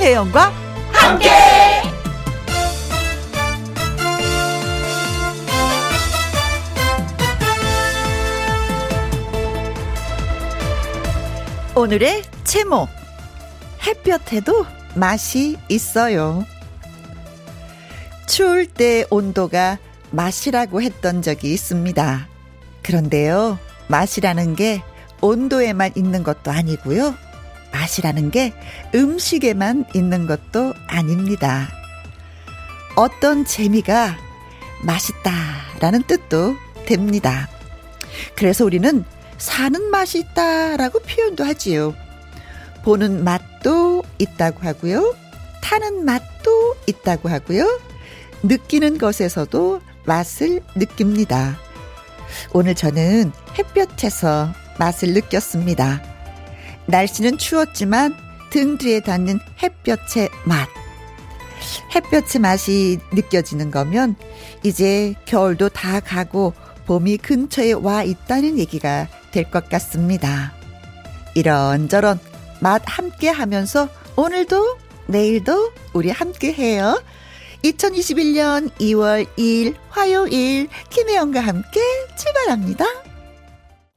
김혜영과 함께. 오늘의 제목 햇볕에도 맛이 있어요. 추울 때 온도가 맛이라고 했던 적이 있습니다. 그런데요, 맛이라는 게 온도에만 있는 것도 아니고요. 맛이라는 게 음식에만 있는 것도 아닙니다. 어떤 재미가 맛있다라는 뜻도 됩니다. 그래서 우리는 사는 맛이 있다라고 표현도 하지요. 보는 맛도 있다고 하고요. 타는 맛도 있다고 하고요. 느끼는 것에서도 맛을 느낍니다. 오늘 저는 햇볕에서 맛을 느꼈습니다. 날씨는 추웠지만 등 뒤에 닿는 햇볕의 맛. 햇볕의 맛이 느껴지는 거면 이제 겨울도 다 가고 봄이 근처에 와 있다는 얘기가 될 것 같습니다. 이런저런 맛 함께 하면서 오늘도 내일도 우리 함께 해요. 2021년 2월 2일 화요일 김혜영과 함께 출발합니다.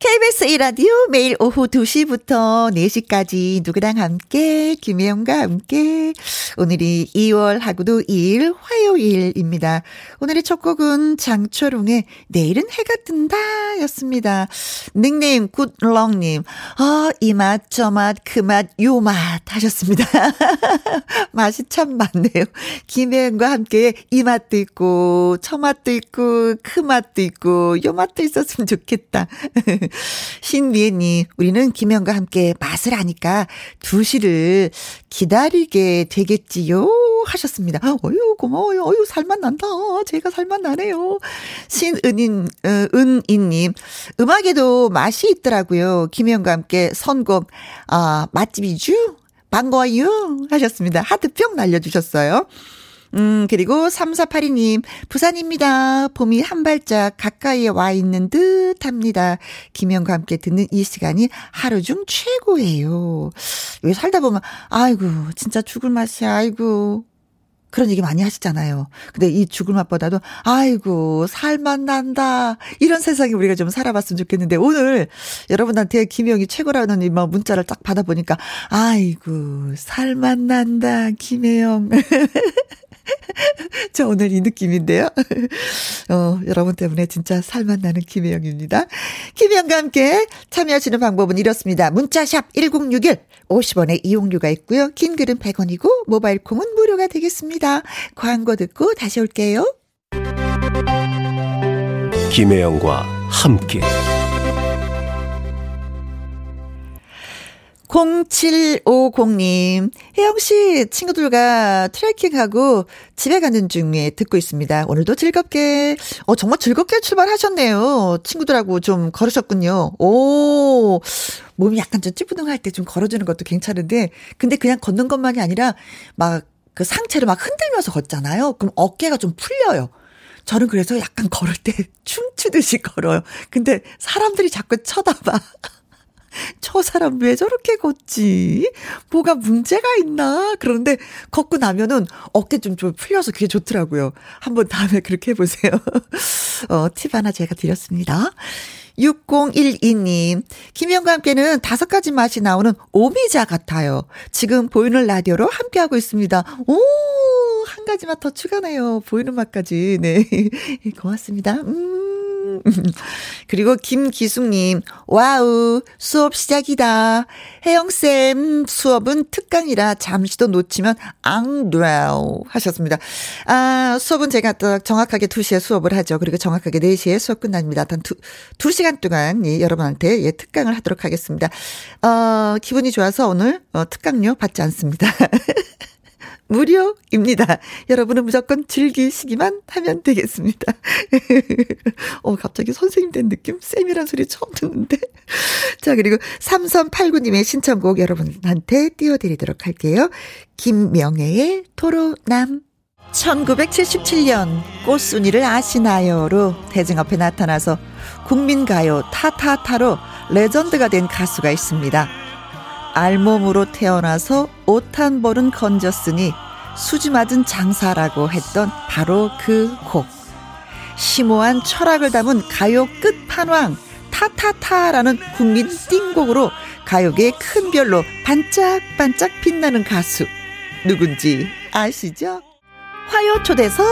KBS 1라디오 매일 오후 2시부터 4시까지 누구랑 함께 김혜영과 함께 오늘이 2월 하고도 2일 화요일입니다. 오늘의 첫 곡은 장초롱의 내일은 해가 뜬다 였습니다. 닉네임 굿렁님 아, 이 맛, 저 맛, 그 맛, 요 맛 하셨습니다. 맛이 참 많네요. 김혜영과 함께 이 맛도 있고 저 맛도 있고 그 맛도 있고 요 맛도 있었으면 좋겠다. 신미애님, 우리는 김영과 함께 맛을 아니까 2시를 기다리게 되겠지요? 하셨습니다. 어유 고마워요. 어유, 살맛 난다. 제가 살맛 나네요. 신은인, 어, 은인님, 음악에도 맛이 있더라고요. 김영과 함께 선곡, 아, 맛집이죠? 반가워요. 하셨습니다. 하트뿅 날려주셨어요. 음, 그리고 3482님, 부산입니다. 봄이 한 발짝 가까이에 와 있는 듯 합니다. 김영과 함께 듣는 이 시간이 하루 중 최고예요. 여기 살다 보면, 아이고, 진짜 죽을 맛이야, 아이고. 그런 얘기 많이 하시잖아요. 근데 이 죽을 맛보다도, 아이고, 살맛 난다. 이런 세상에 우리가 좀 살아봤으면 좋겠는데, 오늘 여러분한테 김영이 최고라는 이뭐 문자를 딱 받아보니까, 아이고, 살맛 난다, 김혜영. 저 오늘 이 느낌인데요. 어, 여러분 때문에 진짜 살맛 나는 김혜영입니다. 김혜영과 함께 참여하시는 방법은 이렇습니다. 문자샵 1061 50원의 이용료가 있고요. 긴 글은 100원이고 모바일 콩은 무료가 되겠습니다. 광고 듣고 다시 올게요. 김혜영과 함께 0750님, 혜영씨, 친구들과 트레킹하고 집에 가는 중에 듣고 있습니다. 오늘도 즐겁게, 어, 정말 즐겁게 출발하셨네요. 친구들하고 좀 걸으셨군요. 오, 몸이 약간 좀 찌뿌둥할 때 좀 걸어주는 것도 괜찮은데, 근데 그냥 걷는 것만이 아니라, 막, 그 상체를 막 흔들면서 걷잖아요. 그럼 어깨가 좀 풀려요. 저는 그래서 약간 걸을 때 춤추듯이 걸어요. 근데 사람들이 자꾸 쳐다봐. 저 사람 왜 저렇게 걷지? 뭐가 문제가 있나? 그런데 걷고 나면은 어깨 좀, 좀 풀려서 그게 좋더라고요. 한번 다음에 그렇게 해보세요. 어, 팁 하나 제가 드렸습니다. 6012님, 김영과 함께는 다섯 가지 맛이 나오는 오미자 같아요. 지금 보이는 라디오로 함께하고 있습니다. 오, 한 가지 맛 더 추가네요. 보이는 맛까지. 네. 고맙습니다. 음. 그리고 김기숙님, 와우, 수업 시작이다. 혜영쌤, 수업은 특강이라 잠시도 놓치면 앙 돼요. 하셨습니다. 아, 수업은 제가 또 정확하게 2시에 수업을 하죠. 그리고 정확하게 4시에 수업 끝납니다. 단 2, 2시간 동안 예, 여러분한테 예, 특강을 하도록 하겠습니다. 어, 기분이 좋아서 오늘 어, 특강료 받지 않습니다. 무료입니다. 여러분은 무조건 즐기시기만 하면 되겠습니다. 어, 갑자기 선생님 된 느낌? 쌤이란 소리 처음 듣는데. 자, 그리고 3389님의 신청곡 여러분한테 띄워드리도록 할게요. 김명애의 토로남. 1977년 꽃순이를 아시나요로 대중 앞에 나타나서 국민가요 타타타로 레전드가 된 가수가 있습니다. 알몸으로 태어나서 옷 한 벌은 건졌으니 수지 맞은 장사라고 했던 바로 그 곡. 심오한 철학을 담은 가요 끝판왕 타타타라는 국민 띵곡으로 가요계의 큰 별로 반짝반짝 빛나는 가수 누군지 아시죠? 화요 초대석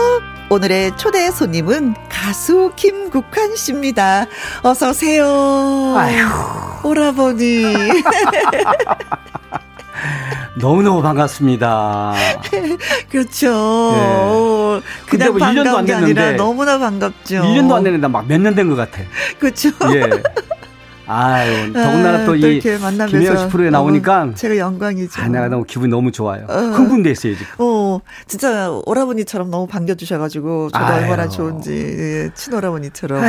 오늘의 초대 손님은 가수 김국환 씨입니다. 어서 오세요. 아휴. 오라버니. 너무너무 반갑습니다. 그렇죠. 네. 근데 그냥 뭐 1년도 반가운 안게 아니라 너무나 반갑죠. 1년도 안 됐는데 막 몇 년 된 것 같아. 그렇죠. 예. 아유, 더군다나 아, 또이 김혜영 씨 프로에 너무 나오니까 제가 영광이죠. 아, 내가 너무 기분이 너무 좋아요. 어. 흥분됐어요, 지금. 어, 진짜 오라버니처럼 너무 반겨주셔가지고 저도 아유. 얼마나 좋은지 예, 친오라버니처럼. 네.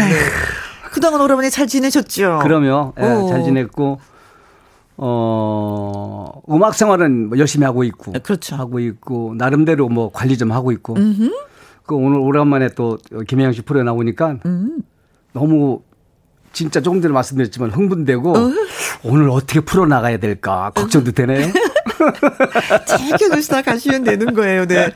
그동안 오라버니 잘 지내셨죠? 그러면 예, 어. 잘 지냈고 어 음악 생활은 뭐 열심히 하고 있고 네, 그렇죠. 하고 있고 나름대로 뭐 관리 좀 하고 있고 음흠. 그 오늘 오랜만에 또 김혜영 씨 프로에 나오니까 음. 너무 진짜 조금 전에 말씀드렸지만 흥분되고 어. 오늘 어떻게 풀어 나가야 될까 걱정도 되네요. 주시다 가시면 되는 거예요. 네.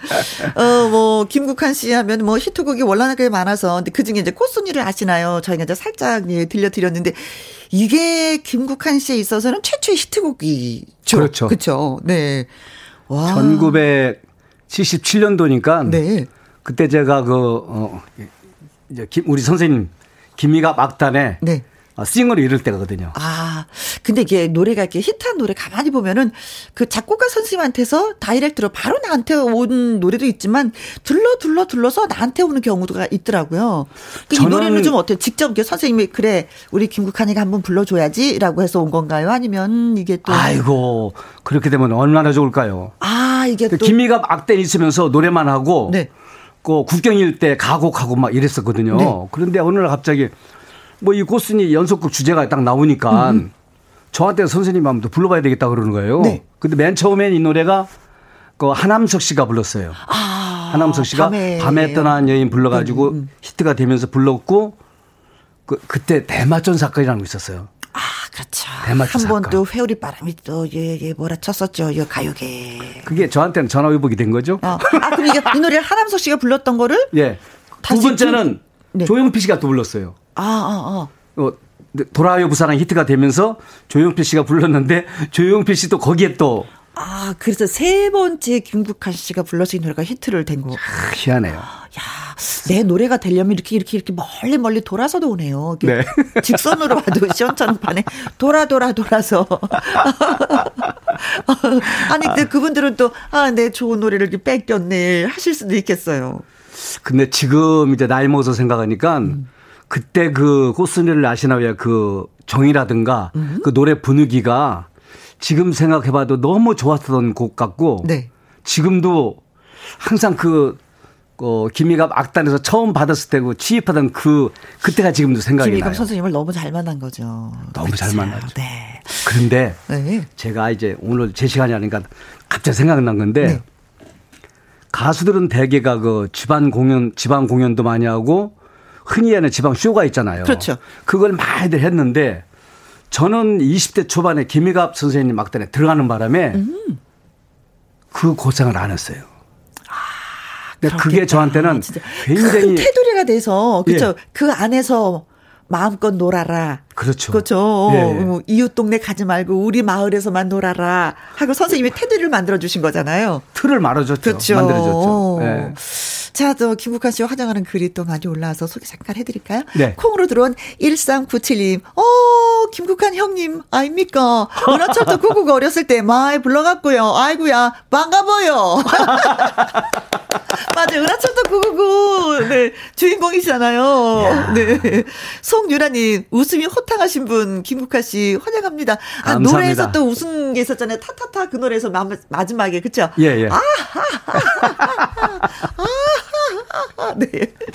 어, 뭐, 김국환 씨 하면 뭐 히트곡이 월란하게 많아서, 근데 그 중에 이제 꽃순이를 아시나요? 저희가 이제 살짝 예, 들려드렸는데, 이게 김국환 씨에 있어서는 최초의 히트곡이죠. 그렇죠. 그렇죠. 네. 와. 1977년도니까 네. 그때 제가 그 어, 이제 김, 우리 선생님 김미가 막단에 네. 어, 싱어를 이룰 때거든요. 아, 근데 이게 노래가 이렇게 히트한 노래 가만히 보면은 그 작곡가 선생님한테서 다이렉트로 바로 나한테 온 노래도 있지만 둘러 둘러 둘러서 나한테 오는 경우가 있더라고요. 그이 저는- 노래는 좀 어때요? 직접 선생님이 그래 우리 김국환이가 한번 불러줘야지라고 해서 온 건가요? 아니면 이게 또 아이고 그렇게 되면 얼마나 좋을까요? 아, 이게 그또 김미가 막단 있으면서 노래만 하고 네. 그 국경일 때 가곡하고 막 이랬었거든요. 네. 그런데 어느 날 갑자기 뭐이 꽃순이 연속곡 주제가 딱 나오니까 저한테 선생님 한번 불러봐야 되겠다 그러는 거예요. 음. 네. 근데 맨 처음엔 이 노래가 그 하남석 씨가 불렀어요. 아, 하남석 씨가 밤에, 밤에, 떠난 여인 불러가지고 음, 음. 히트가 되면서 불렀고 그 그때 대마전 사건이라는 거 있었어요. 아, 그렇죠. 한 번. 또 회오리 바람이 또 예 예 뭐라 쳤었죠. 이 가요계. 그게 저한테는 전화위복이 된 거죠. 어. 아, 그럼 이게 이 노래를 하남석 씨가 불렀던 거를 예. 두 번째는 네. 조용필 씨가 또 불렀어요. 아, 아, 아. 어, 돌아요 부산항 히트가 되면서 조용필 씨가 불렀는데 조용필 씨도 거기에 또 아, 그래서 세 번째 김국환 씨가 불러서 이 노래가 히트를 된 거. 아, 희한해요. 야, 내 노래가 되려면 이렇게 이렇게 이렇게 멀리 멀리 돌아서도 오네요. 네. 직선으로 와도 시원찮은판에 돌아 돌아 돌아서. 아니 근데 그분들은 또 아, 내 좋은 노래를 이렇게 뺏겼네 하실 수도 있겠어요. 근데 지금 이제 나이 먹어서 생각하니까 음. 그때 그 꽃순이를 아시나요? 그 정이라든가 음. 그 노래 분위기가 지금 생각해봐도 너무 좋았던 곡 같고 네. 지금도 항상 그 어, 김희갑 악단에서 처음 받았을 때고 취입하던 그 그때가 지금도 생각이 김희감 나요. 선생님을 너무 잘 만난 거죠. 너무 잘 그쵸? 만났죠. 네. 그런데 네. 제가 이제 오늘 제 시간이 아니니까 갑자기 생각난 건데 네. 가수들은 대개가 그 지방 공연 지방 공연도 많이 하고 흔히 하는 지방 쇼가 있잖아요. 그렇죠. 그걸 많이들 했는데 저는 20대 초반에 김희갑 선생님 막단에 들어가는 바람에 음. 그 고생을 안 했어요. 근데 그게. 저한테는 진짜 굉장히 큰 테두리가 돼서 그렇죠. 예. 그 안에서 마음껏 놀아라. 그렇죠. 그렇죠. 예, 예. 뭐 이웃 동네 가지 말고 우리 마을에서만 놀아라 하고 선생님이 테두리를 만들어 주신 거잖아요. 틀을 말아줬죠. 그렇죠. 만들어줬죠. 예. 자, 또 김국환 씨와 화장하는 글이 또 많이 올라와서 소개 잠깐 해드릴까요? 네. 콩으로 들어온 1397님. 어, 김국환 형님 아닙니까? 은하철도 999 어렸을 때 많이 불러갔고요. 아이고야 반가워요. 맞아요. 은하철도 999 네, 주인공이시잖아요. 네. 송유라님 웃음이 호탕하신 분 김국환 씨 환영합니다. 아, 감사합니다. 노래에서 또 웃은 게 있었잖아요. 타타타 그 노래에서 마, 마지막에 그쵸? 예, 예. 네.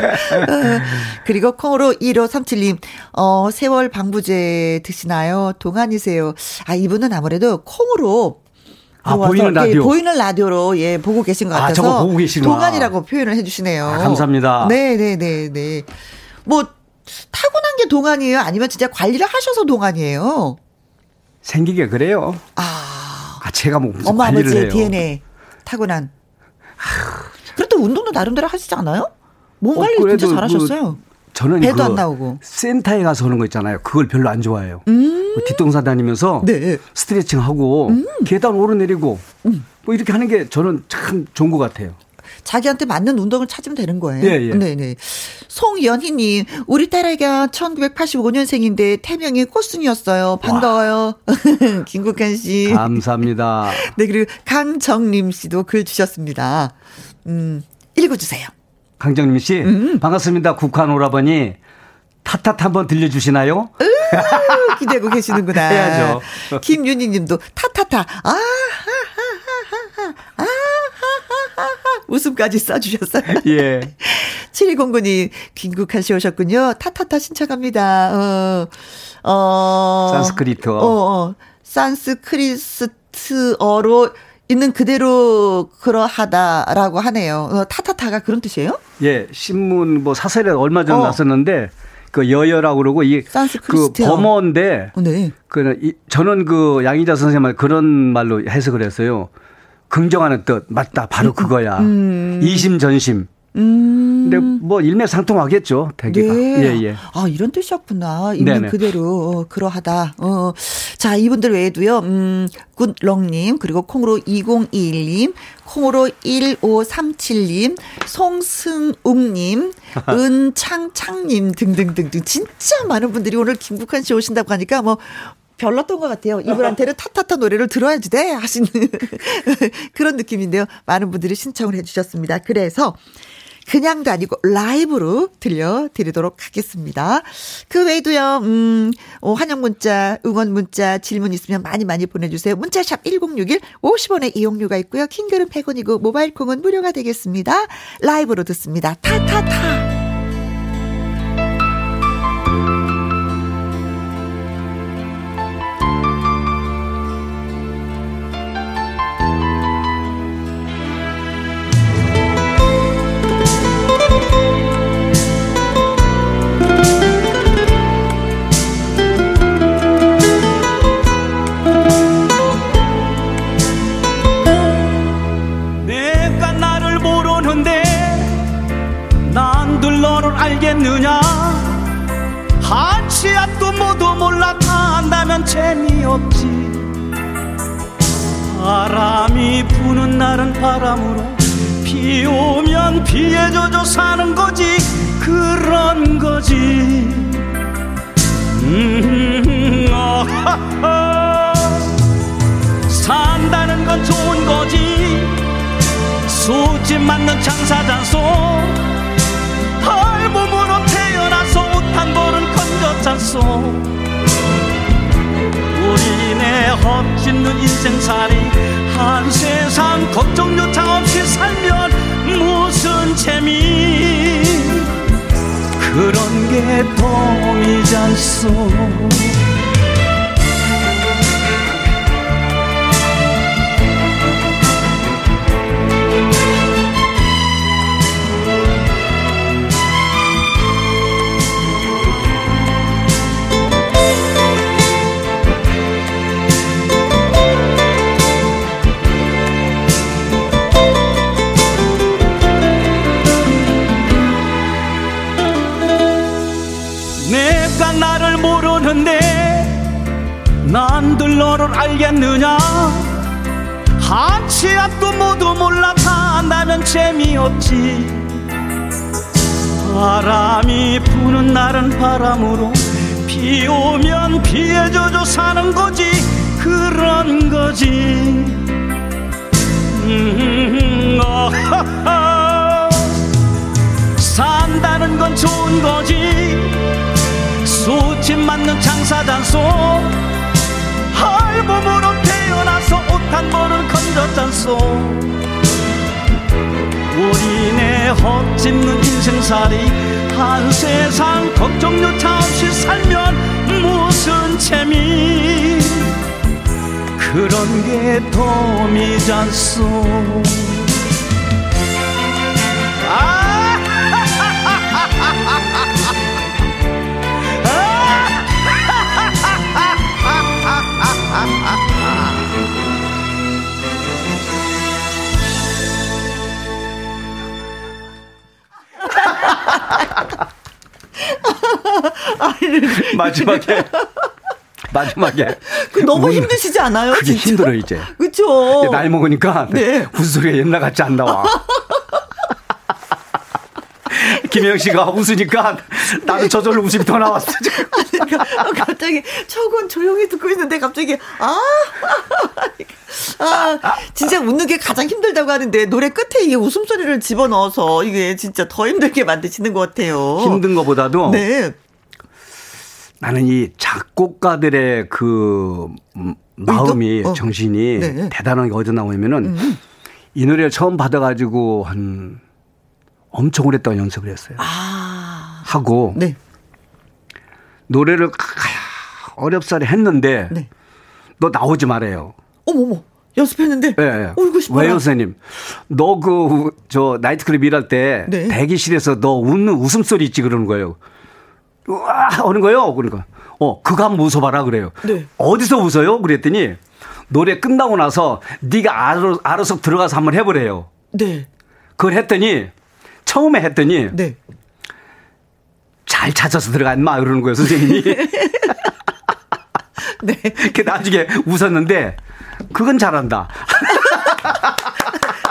어, 그리고 콩으로 1537님, 어, 세월 방부제 드시나요? 동안이세요. 아, 이분은 아무래도 콩으로 아, 보이는 라디오. 예, 보이는 라디오로 예 보고 계신 것 아, 같아서 저거 보고 계시구나. 동안이라고 표현을 해 주시네요. 아, 감사합니다. 네 네 네 네. 뭐 타고난 게 동안이에요? 아니면 진짜 관리를 하셔서 동안이에요? 생기게 그래요. 아 제가 뭐 무슨 엄마 관리를 아버지의 해요. DNA 타고난. 그래도 운동도 나름대로 하시지 않아요? 몸 어, 관리 진짜 잘하셨어요. 저는 배도 그안 나오고. 센터에 가서 하는 거 있잖아요. 그걸 별로 안 좋아해요. 그 뒷동산 다니면서 음. 네. 음. 스트레칭 하고 계단 오르내리고 뭐 이렇게 하는 게 저는 참 좋은 것 같아요. 자기한테 맞는 운동을 찾으면 되는 거예요. 예, 예. 네네. 송연희님, 우리 딸아이가 1985년생인데 태명이 꽃순이었어요. 반가워요. 김국현 씨. 감사합니다. 네, 그리고 강정림 씨도 글 주셨습니다. 음, 읽어주세요. 강정림 씨 음. 반갑습니다. 국한 오라버니 탓탓 한번 들려주시나요? 아, 기대고 계시는구나. 해야죠. 김윤희 님도 타타타. 아, 하 하 하하하. 아, 하하하하. 웃음까지 써주셨어요. 예. 7209님, 김국한 씨 오셨군요. 타타타 신청합니다. 어, 어. 산스크리트어. 어, 어. 산스크리스트어로 있는 그대로 그러하다라고 하네요. 어, 타타타가 그런 뜻이에요? 예, 신문 뭐 사설에 얼마 전에 어. 났었는데 그 여여라고 그러고 이그 산스크리스트어. 범어인데 어, 네. 그 이- 저는 그 양희자 선생님 그런 말로 해석을 했어요. 긍정하는 뜻 맞다 바로 그거야. 이심전심. 음. 근데 뭐 일맥상통하겠죠 대개가. 네. 예 예. 아, 이런 뜻이었구나. 있는 네네. 그대로, 어, 그러하다. 어. 자, 이분들 외에도요, 음, 굿롱님, 그리고 콩으로 2021님, 콩으로 1537님, 송승욱님, 은창창님 등등등등. 진짜 많은 분들이 오늘 김국환 씨 오신다고 하니까 뭐, 별났던 것 같아요. 이분한테는 타타타 노래를 들어야지 돼 하시는 그런 느낌인데요. 많은 분들이 신청을 해주셨습니다. 그래서 그냥도 아니고 라이브로 들려드리도록 하겠습니다. 그 외에도요, 음, 어, 환영 문자, 응원 문자, 질문 있으면 많이 많이 보내주세요. 문자샵 1061, 50원의 이용료가 있고요. 킹글은 100원이고, 모바일 콩은 무료가 되겠습니다. 라이브로 듣습니다. 타타타. 알겠느냐? 한치 앞도 모두 몰라 다 안다면 재미없지. 바람이 부는 날은 바람으로 비 오면 비에 젖어 사는 거지. 그런 거지. 음, 아하하. 산다는 건 좋은 거지. 수집 맞는 장사 잔소 건졌잖소 우리네 헛짓는 인생살이 한 세상 걱정 요창 없이 살면 무슨 재미? 그런 게 덤이잖소 알겠느냐? 한치 앞도 모두 몰라 다 안다면 재미없지. 바람이 부는 날은 바람으로 비 오면 비에 젖어 사는 거지. 그런 거지. 음, 어하하. 산다는 건 좋은 거지. 수집 맞는 할 몸으로 태어나서 옷 한 벌을 건졌잖소. 우리네 헛짓는 인생살이 한 세상 걱정 요차 없이 살면 무슨 재미? 그런 게 덤이잖소 마지막에. 마지막에. 그 너무 힘드시지 않아요? 그게 진짜? 힘들어, 이제. 그쵸. 나이 먹으니까 네. 웃음소리가 옛날 같지 안 나와. 김영 씨가 웃으니까 나는 저절로 웃음이 더 나왔어. 지금. 그러니까 갑자기 저건 조용히 듣고 있는데 갑자기 아, 아 진짜 웃는 게 가장 힘들다고 하는데 노래 끝에 이게 웃음소리를 집어넣어서 이게 진짜 더 힘들게 만드시는 것 같아요. 힘든 것보다도 네. 나는 이 작곡가들의 그 음, 마음이? 어. 정신이 네. 대단한 게 어디서 나오냐면은 이 노래를 처음 받아가지고 한 엄청 오랫동안 연습을 했어요. 아, 하고 네, 노래를 어렵사리 했는데 네. 너 나오지 말아요. 어머머. 연습했는데 예, 예. 울고 싶어요. 왜요, 선생님? 너 그 저 나이트클럽 일할 때 네. 대기실에서 너 웃는 웃음소리 있지 그러는 거예요. 우와 하는 거요. 그러니까 어 그거 한번 웃어봐라 그래요. 네. 어디서 웃어요? 그랬더니 노래 끝나고 나서 네가 알아, 알아서 들어가서 한번 해보래요. 네, 그걸 했더니 처음에 했더니 네. 잘 찾아서 들어가 인마 그러는 거예요 선생님이. 네. 그 나중에 웃었는데 그건 잘한다.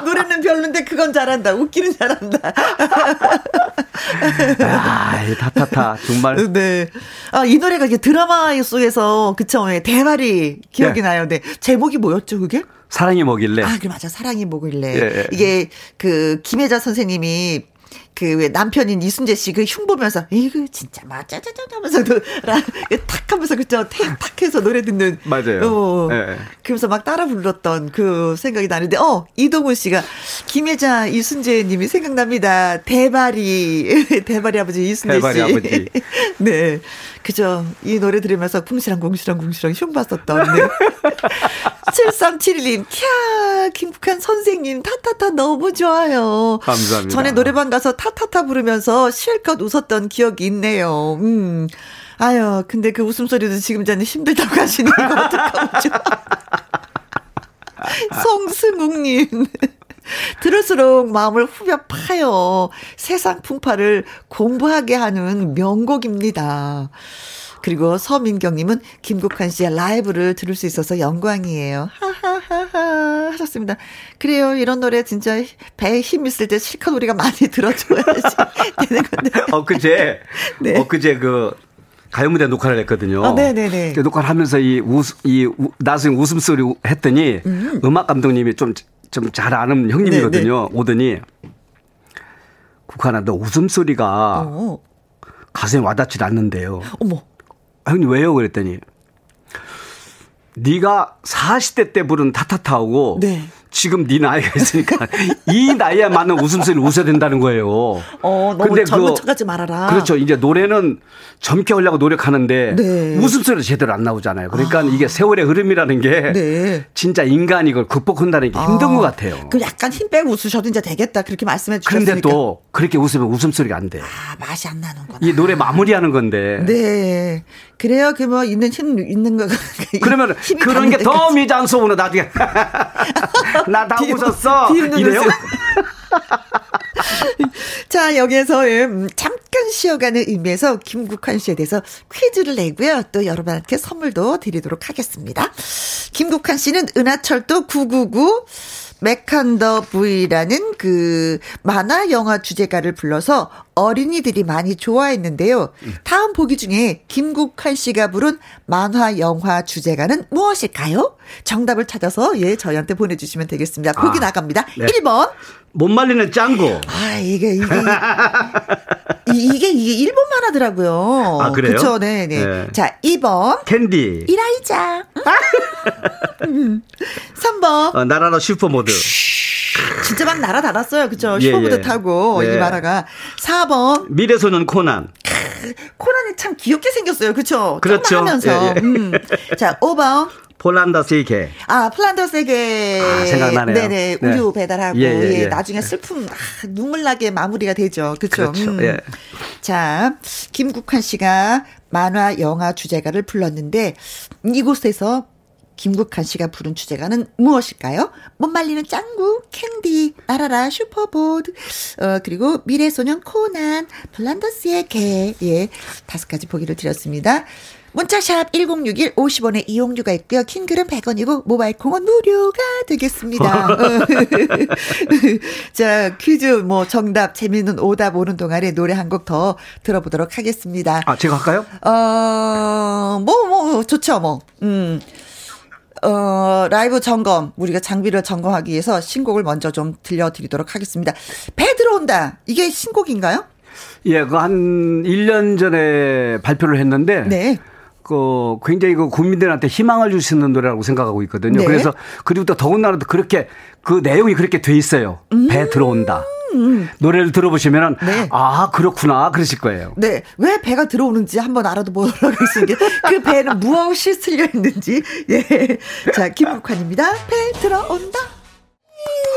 노래는 별론데 그건 잘한다. 웃기는 잘한다. 아, 이 타타타 정말 네. 아, 이 노래가 이게 드라마 속에서 그쵸. 예, 대발이 기억이 네. 나요. 네. 제목이 뭐였죠, 그게? 사랑이 뭐길래. 아, 그 맞아. 사랑이 뭐길래. 예, 예. 이게 그 김혜자 선생님이 그왜 남편인 이순재 씨 그 흉 보면서 이거 진짜 맞짜짜짜 하면서 탁 하면서 그죠 탁 해서 노래 듣는 맞아요. 어, 예. 그러면서 막 따라 불렀던 그 생각이 나는데 어 이동훈 씨가 김혜자 이순재 님이 생각납니다 대발이 대발이 아버지 이순재 씨 대발이 아버지. 네 그죠 이 노래 들으면서 궁시랑 궁시랑 궁시랑 흉 봤었던 네. 7371님 캬 김국한 선생님 타타타 너무 좋아요 감사합니다. 전에 노래방 가서 타타타 부르면서 실컷 웃었던 기억이 있네요. 음. 아유, 근데 그 웃음소리도 지금 전에 힘들다고 하시는 거 어떡하죠? 송승욱님. 들을수록 마음을 후벼 파요. 세상 풍파를 공부하게 하는 명곡입니다. 그리고 서민경님은 김국환 씨의 라이브를 들을 수 있어서 영광이에요. 하하하하 하셨습니다. 그래요. 이런 노래 진짜 배에 힘 있을 때 실컷 우리가 많이 들어줘야지 되는 건데. 엊그제 네. 엇그제 그 가요무대 녹화를 했거든요. 아, 네네네. 그 녹화를 하면서 이 웃, 이 우- 나중에 웃음소리 했더니 음. 악 감독님이 좀, 좀 잘 아는 형님이거든요. 네, 오더니 국하나 너 웃음소리가 어, 가슴에 와닿질 않는데요. 어머. 아, 형님 왜요? 그랬더니 네가 40대 때 부른 타타타하고 네. 지금 네 나이가 있으니까 이 나이에 맞는 웃음소리를 웃어야 된다는 거예요. 어, 너무 근데 젊은 그거- 척하지 말아라. 그렇죠. 이제 노래는 젊게 하려고 노력하는데 네. 웃음소리가 제대로 안 나오잖아요. 그러니까 이게 세월의 흐름이라는 게 네. 진짜 인간이 이걸 극복한다는 게 힘든 아, 것 같아요. 그 약간 힘 빼고 웃으셔도 이제 되겠다. 그렇게 말씀해 주셨으니까. 그런데 또 그렇게 웃으면 웃음소리가 안 돼. 아, 맛이 안 나는구나. 이 노래 마무리하는 건데. 네. 그래요. 그 뭐 있는 힘 있는 거. 그러면 그런 게 더. 미장소으로 나중에 나 다 웃었어 이래요. 자, 여기에서 음, 잠깐 쉬어가는 의미에서 김국환 씨에 대해서 퀴즈를 내고요. 또 여러분한테 선물도 드리도록 하겠습니다. 김국환 씨는 은하철도 999 메칸더 V라는 그 만화 영화 주제가를 불러서 어린이들이 많이 좋아했는데요. 다음 보기 중에 김국환 씨가 부른 만화 영화 주제가는 무엇일까요? 정답을 찾아서 예, 저희한테 보내주시면 되겠습니다. 보기 아, 나갑니다. 네. 1번. 못 말리는 짱구. 아, 이게, 이게, 이- 이게, 이게 일본 만화더라고요. 아, 그래요? 그쵸, 네 네. 네. 자, 2번. 캔디. 이라이자. 음. 3번. 어, 날아라 슈퍼보드. 진짜 막 날아다녔어요. 그쵸? 예, 슈퍼보드 예. 타고, 네. 이 만화가. 4번. 미래소년 코난. 코난이 참 귀엽게 생겼어요. 그쵸? 그렇죠. 하면서. 예, 예. 음. 자, 5번. 플란더스의 개. 아, 플란더스의 개. 아, 생각나네요. 네네. 네. 우유 배달하고. 예, 예, 예, 예. 나중에 슬픔, 아, 눈물 나게 마무리가 되죠. 그쵸? 그렇죠. 음. 예. 자, 김국환 씨가 만화, 영화 주제가를 불렀는데, 이곳에서 김국환 씨가 부른 주제가는 무엇일까요? 못 말리는 짱구, 캔디, 날아라 슈퍼보드, 어, 그리고 미래소년 코난, 플란더스의 개, 예, 다섯 가지 보기를 드렸습니다. 문자샵 1061 50원의 이용료가 있고요. 긴 글은 100원이고 모바일 콩은 무료가 되겠습니다. 자, 퀴즈 뭐 정답 재미있는 오답 오는 동안에 노래 한 곡 더 들어보도록 하겠습니다. 아, 제가 할까요? 어, 뭐, 뭐, 좋죠, 뭐. 음. 어, 라이브 점검, 우리가 장비를 점검하기 위해서 신곡을 먼저 좀 들려드리도록 하겠습니다. 배 들어온다. 이게 신곡인가요? 예, 그 한 1년 전에 발표를 했는데. 네. 그 굉장히 그 국민들한테 희망을 있는 노래라고 생각하고 있거든요. 네. 그래서 그리고 또 더군다나 또 그렇게 그 내용이 그렇게 돼 있어요. 배 들어온다. 노래를 들어보시면은 네. 아 그렇구나 그러실 거예요. 네. 왜 배가 들어오는지 한번 알아보도록 하겠습니다. 그 배는 무엇이 쓸려 있는지. 예. 자, 김국환입니다. 배 들어온다.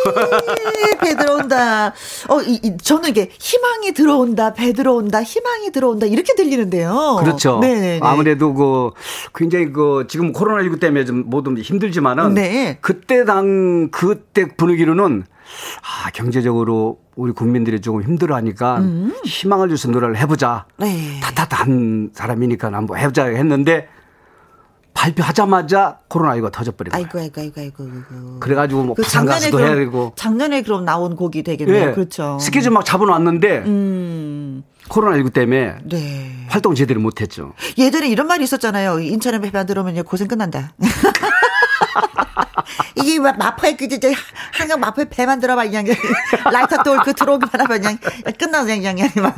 예, 배 들어온다. 어, 이, 이, 저는 이게 희망이 들어온다, 배 들어온다, 희망이 들어온다, 이렇게 들리는데요. 그렇죠. 네. 아무래도 그 굉장히 그 지금 코로나19 때문에 좀 모두 힘들지만은 네. 그때 당 그때 분위기로는 아 경제적으로 우리 국민들이 조금 힘들어하니까 희망을 줄수 있는 노래를 해보자. 음. 네. 타타한 사람이니까 한번 해보자 했는데 발표하자마자 코로나19가 터져버린 거예요. 아이고, 아이고, 아이고, 아이고. 그래가지고 뭐 그 부산 가서도 해야 되고. 작년에 그럼 나온 곡이 되겠네요. 예. 그렇죠. 스케줄 막 잡아놨는데 음, 코로나19 때문에 네. 활동 제대로 못했죠. 예전에 이런 말이 있었잖아요. 인천에 배만 들어오면 고생 끝난다. 이게 왜 마포에 그 이제 한강 마포에 배만 들어봐 그냥 라이터 돌그 들어오기만 하면 그냥 끝나서 그냥 그냥 막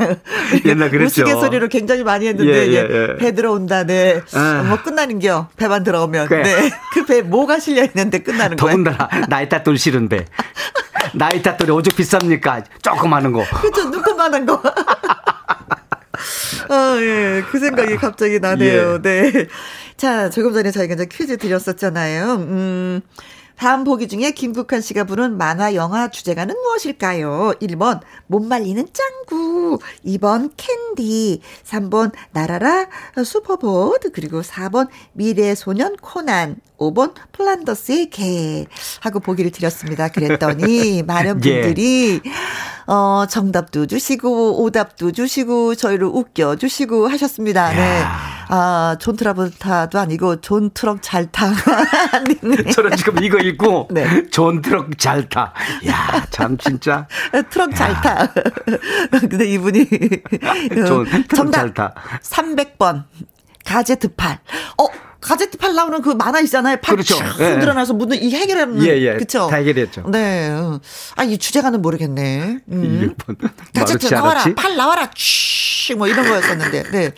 옛날 그랬죠. 우스갯소리로 굉장히 많이 했는데 예, 예, 예, 예. 배 들어온다 네. 아. 뭐 끝나는겨 배만 들어오면 그래. 네. 그 배 뭐가 실려 있는데 끝나는 거예요. 더군다나 나이tat돌 싫은 배. 나이tat돌이 오죽 비쌉니까? 하는 거. 그쵸, 눈금만한 거. 아, 예. 그 생각이 갑자기 나네요. 예. 네. 자, 조금 전에 저희가 이제 퀴즈 드렸었잖아요. 음. 다음 보기 중에 김국환 씨가 부른 만화 영화 주제가는 무엇일까요? 1번 못 말리는 짱구 2번 캔디 3번 날아라 슈퍼보드 그리고 4번 미래 소년 코난 5번 플란더스의 개 하고 보기를 드렸습니다. 그랬더니 많은 예. 분들이 어 정답도 주시고 오답도 주시고 저희를 웃겨 주시고 하셨습니다. 네. 아, 존 트라볼타도 아니고 존 트럭 잘 타. 네. 저는 지금 이거 읽고 네. 존 트럭 잘 타. 야, 참 진짜. 트럭 잘 타. 근데 이분이 존 트럭 정답 잘 타. 300번 가제트 팔. 어, 가제트 팔 나오는 그 만화 있잖아요. 팔 그렇죠. 쫙 예, 예. 흔들어놔서 무슨 이 해결하는 예, 예. 그쵸? 다 해결했죠. 네. 어. 아, 이 주제가는 모르겠네. 음. 6번. 가제트 마루치 나와라. 알았지? 팔 나와라. 쉬, 뭐 이런 거였었는데. 네.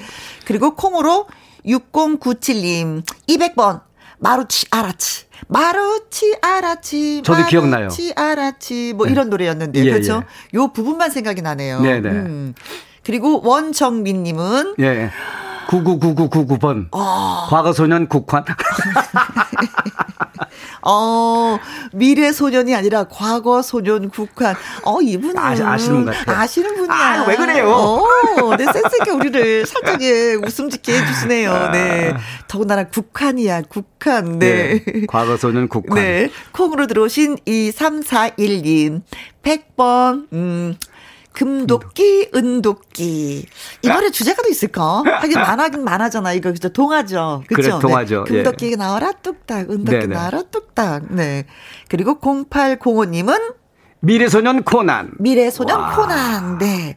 그리고 콩으로 6097님 200번 마루치 아라치. 마루치 아라치. 저도 기억나요. 마루치 아라치. 뭐 이런 노래였는데. 예, 그렇죠? 요 부분만 생각이 나네요. 네 네. 음. 그리고 원정민 님은 예. 999999번. 아. 과거 소년 국환. 어, 미래 소년이 아니라 과거 소년 국환. 어, 이분은 아시- 아시는 분 같아요. 아시는 분이야. 아, 왜 그래요? 어, 네, 센스 있게 우리를 살짝 예, 웃음 짓게 해 주시네요. 네. 더군다나 국환이야, 국환. 네. 네. 과거 소년 국환. 네. 콩으로 들어오신 2341님. 100번, 음, 금도끼, 은도끼. 이 노래 주제가도 있을까? 하긴 만화긴 만화잖아. 이거 진짜 동화죠. 그쵸? 그래, 동화죠. 네. 금도끼 나와라 뚝딱, 은도끼 네네. 나와라 뚝딱. 네. 그리고 0805님은 미래소년 코난. 미래소년 와. 코난. 네.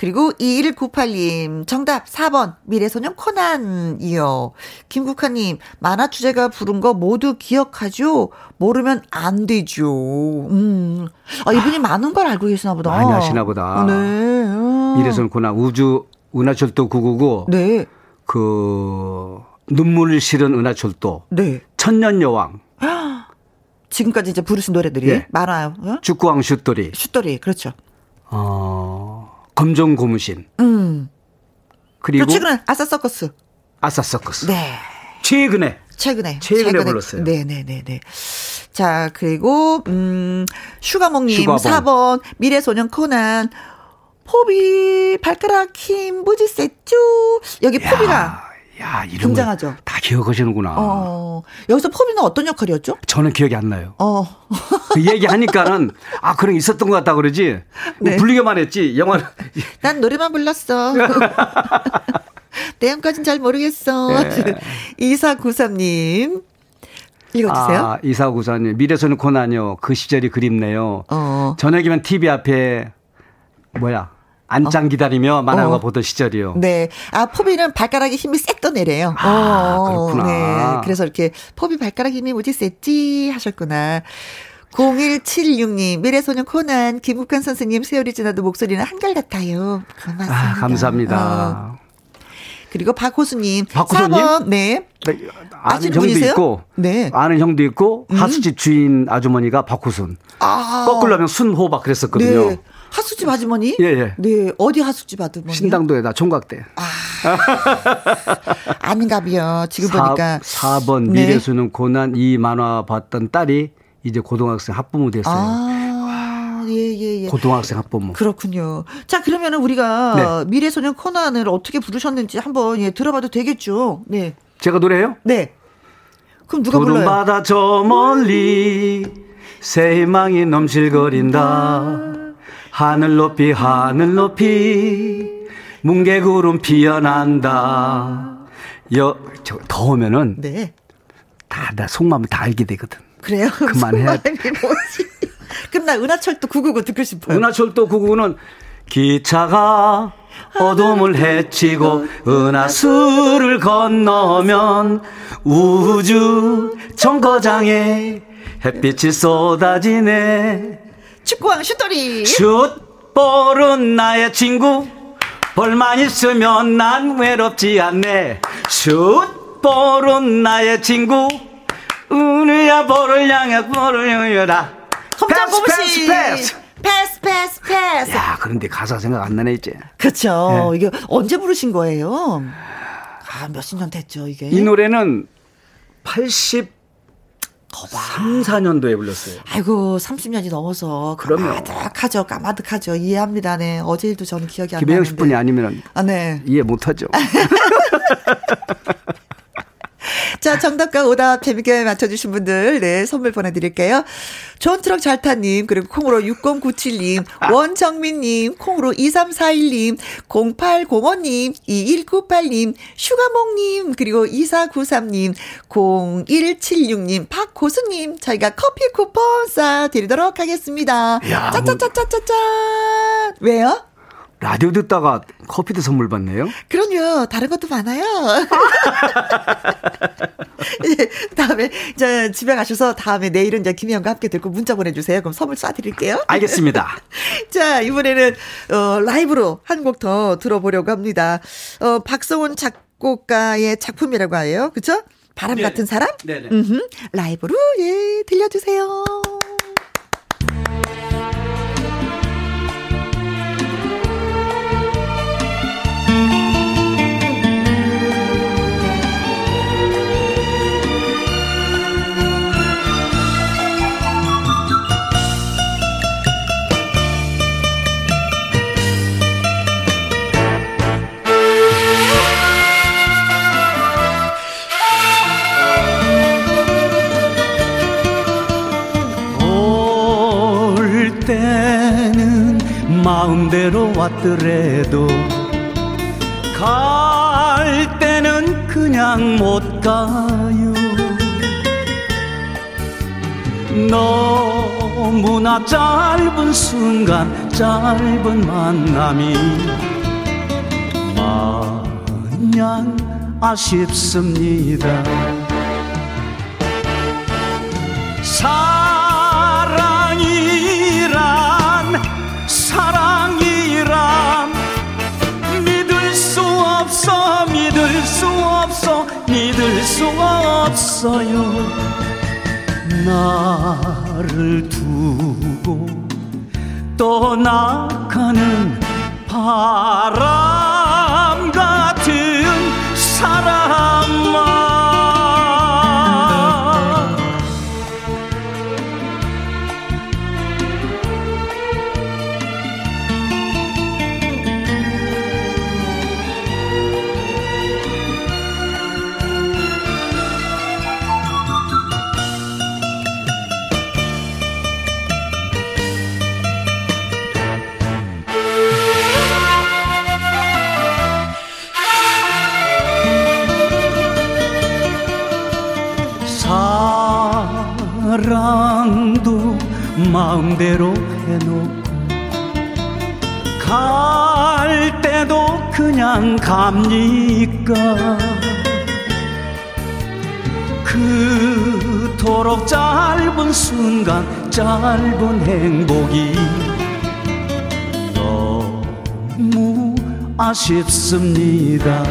그리고 2198님, 정답 4번, 미래소년 코난이요. 김국환님, 만화 주제가 부른 거 모두 기억하죠? 모르면 안 되죠. 음. 아, 이분이 많은 걸 알고 계시나 보다. 많이 아시나 보다. 네. 어. 미래소년 코난 우주 은하철도 999. 네. 그 눈물을 실은 은하철도. 네. 천년 여왕. 지금까지 이제 부르신 노래들이 예. 많아요. 어? 축구왕 슛돌이. 슛돌이, 그렇죠. 어, 검정 고무신. 음. 그리고 또 최근에 아싸 서커스. 아싸 서커스. 네. 최근에 최근에. 최근에 불렀어요. 네네네네. 자, 그리고, 음, 슈가몽님, 슈가봉. 4번, 미래소년 코난, 포비, 발가락 힘, 무지 셌죠? 여기 포비가, 야, 이름 등장하죠. 다 기억하시는구나. 어, 여기서 포비는 어떤 역할이었죠? 저는 기억이 안 나요. 어. 그 얘기하니까는 아 그런 게 있었던 것 같다 그러지. 뭐 네. 불리게만 했지. 영화는 난 노래만 불렀어. 내용까진 잘 모르겠어. 네. 2493님. 읽어주세요. 아, 이사구사님 미래소년 코난요. 그 시절이 그립네요. 어. 저녁이면 TV 앞에 뭐야 안짱 기다리며 만화가 어. 보던 시절이요. 네. 아, 포비는 발가락에 힘이 셌 떠내래요. 아, 어, 그렇구나. 네. 그래서 이렇게 포비 발가락 힘이 무지 셌지 하셨구나. 0176님, 미래소년 코난, 김국환 선생님, 세월이 지나도 목소리는 한결같아요. 고맙습니다. 아, 감사합니다. 어. 그리고 박호수님. 박호수님? 4번, 네. 네, 아는 형도 분이세요? 있고, 네. 아는 형도 있고, 하수집 주인 아주머니가 박후순. 아. 거꾸로 하면 순호박 그랬었거든요. 네. 하숙집 아주머니? 예, 예. 네. 어디 하숙집 아주머니? 신당도에다 총각대. 아닌가비요. 지금 사- 보니까. 4번 네. 미래수는 고난 이 만화 봤던 딸이 이제 고등학생 학부모 됐어요. 아, 예, 예, 예. 고등학생 학부모. 그렇군요. 자, 그러면 은 우리가 네. 미래소년 코난을 어떻게 부르셨는지 한번 예, 들어봐도 되겠죠? 네. 제가 노래해요? 네. 그럼 누가 불러요? 바다 저 멀리 새희망이 넘실거린다 하늘 높이 하늘 높이 뭉게구름 피어난다 여, 저, 더우면은 네. 다, 나 속마음을 다 알게 되거든. 그래요? 뭐지? 그럼 나 은하철도 999 듣고 싶어요. 은하철도 999는 기차가 어둠을 헤치고 은하수를 건너면 우주 정거장에 햇빛이 쏟아지네 축구왕 슛돌이. 슛볼은 나의 친구 볼만 있으면 난 외롭지 않네 슛볼은 나의 친구 은우야 볼을 향해 볼을 향해라 홈장 패스, 고무신. 패스, 패스. 패스, 패스, 패스. 야, 그런데 가사 생각 안 나네, 이제. 그렇죠. 네. 이게 언제 부르신 거예요? 아, 몇십 년 됐죠, 이게. 이 노래는 80, 3, 4년도에 불렀어요. 아이고, 30년이 넘어서 그럼요. 까마득하죠, 까마득하죠. 이해합니다. 네. 어제 일도 저는 기억이 안 김혜영 나는데. 씨 분이 아니면 아, 네. 이해 못 하죠. 자, 정답과 오답 재밌게 맞춰주신 분들, 네, 선물 보내드릴게요. 좋은 트럭 잘타님, 그리고 콩으로 6097님, 원정민님, 콩으로 2341님, 0805님, 2198님, 슈가몽님, 그리고 2493님, 0176님, 박고수님, 저희가 커피 쿠폰 쏴드리도록 하겠습니다. 야, 짜짜짜짜짜짜. 왜요? 라디오 듣다가 커피도 선물 받네요. 그럼요. 다른 것도 많아요. 예, 다음에 이제 집에 가셔서 다음에 내일은 이제 김혜영과 함께 듣고 문자 보내주세요. 그럼 선물 쏴드릴게요. 알겠습니다. 자 이번에는 어, 라이브로 한 곡 더 들어보려고 합니다. 어, 박성훈 작곡가의 작품이라고 해요. 그렇죠? 바람 네. 같은 사람? 네네. 음흠. 라이브로 예 들려주세요. 왔더라도 갈 때는 그냥 못 가요. 너무나 짧은 순간 짧은 만남이 마냥 아쉽습니다 믿을 수 없어요. 나를 두고 떠나가는 바람 갑니까 그토록 짧은 순간 짧은 행복이 너무 아쉽습니다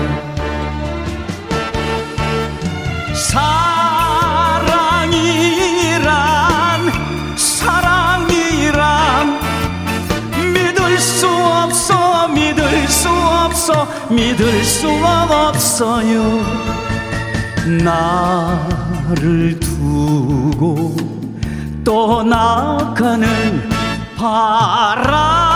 믿을 수가 없어요. 나를 두고 떠나가는 바람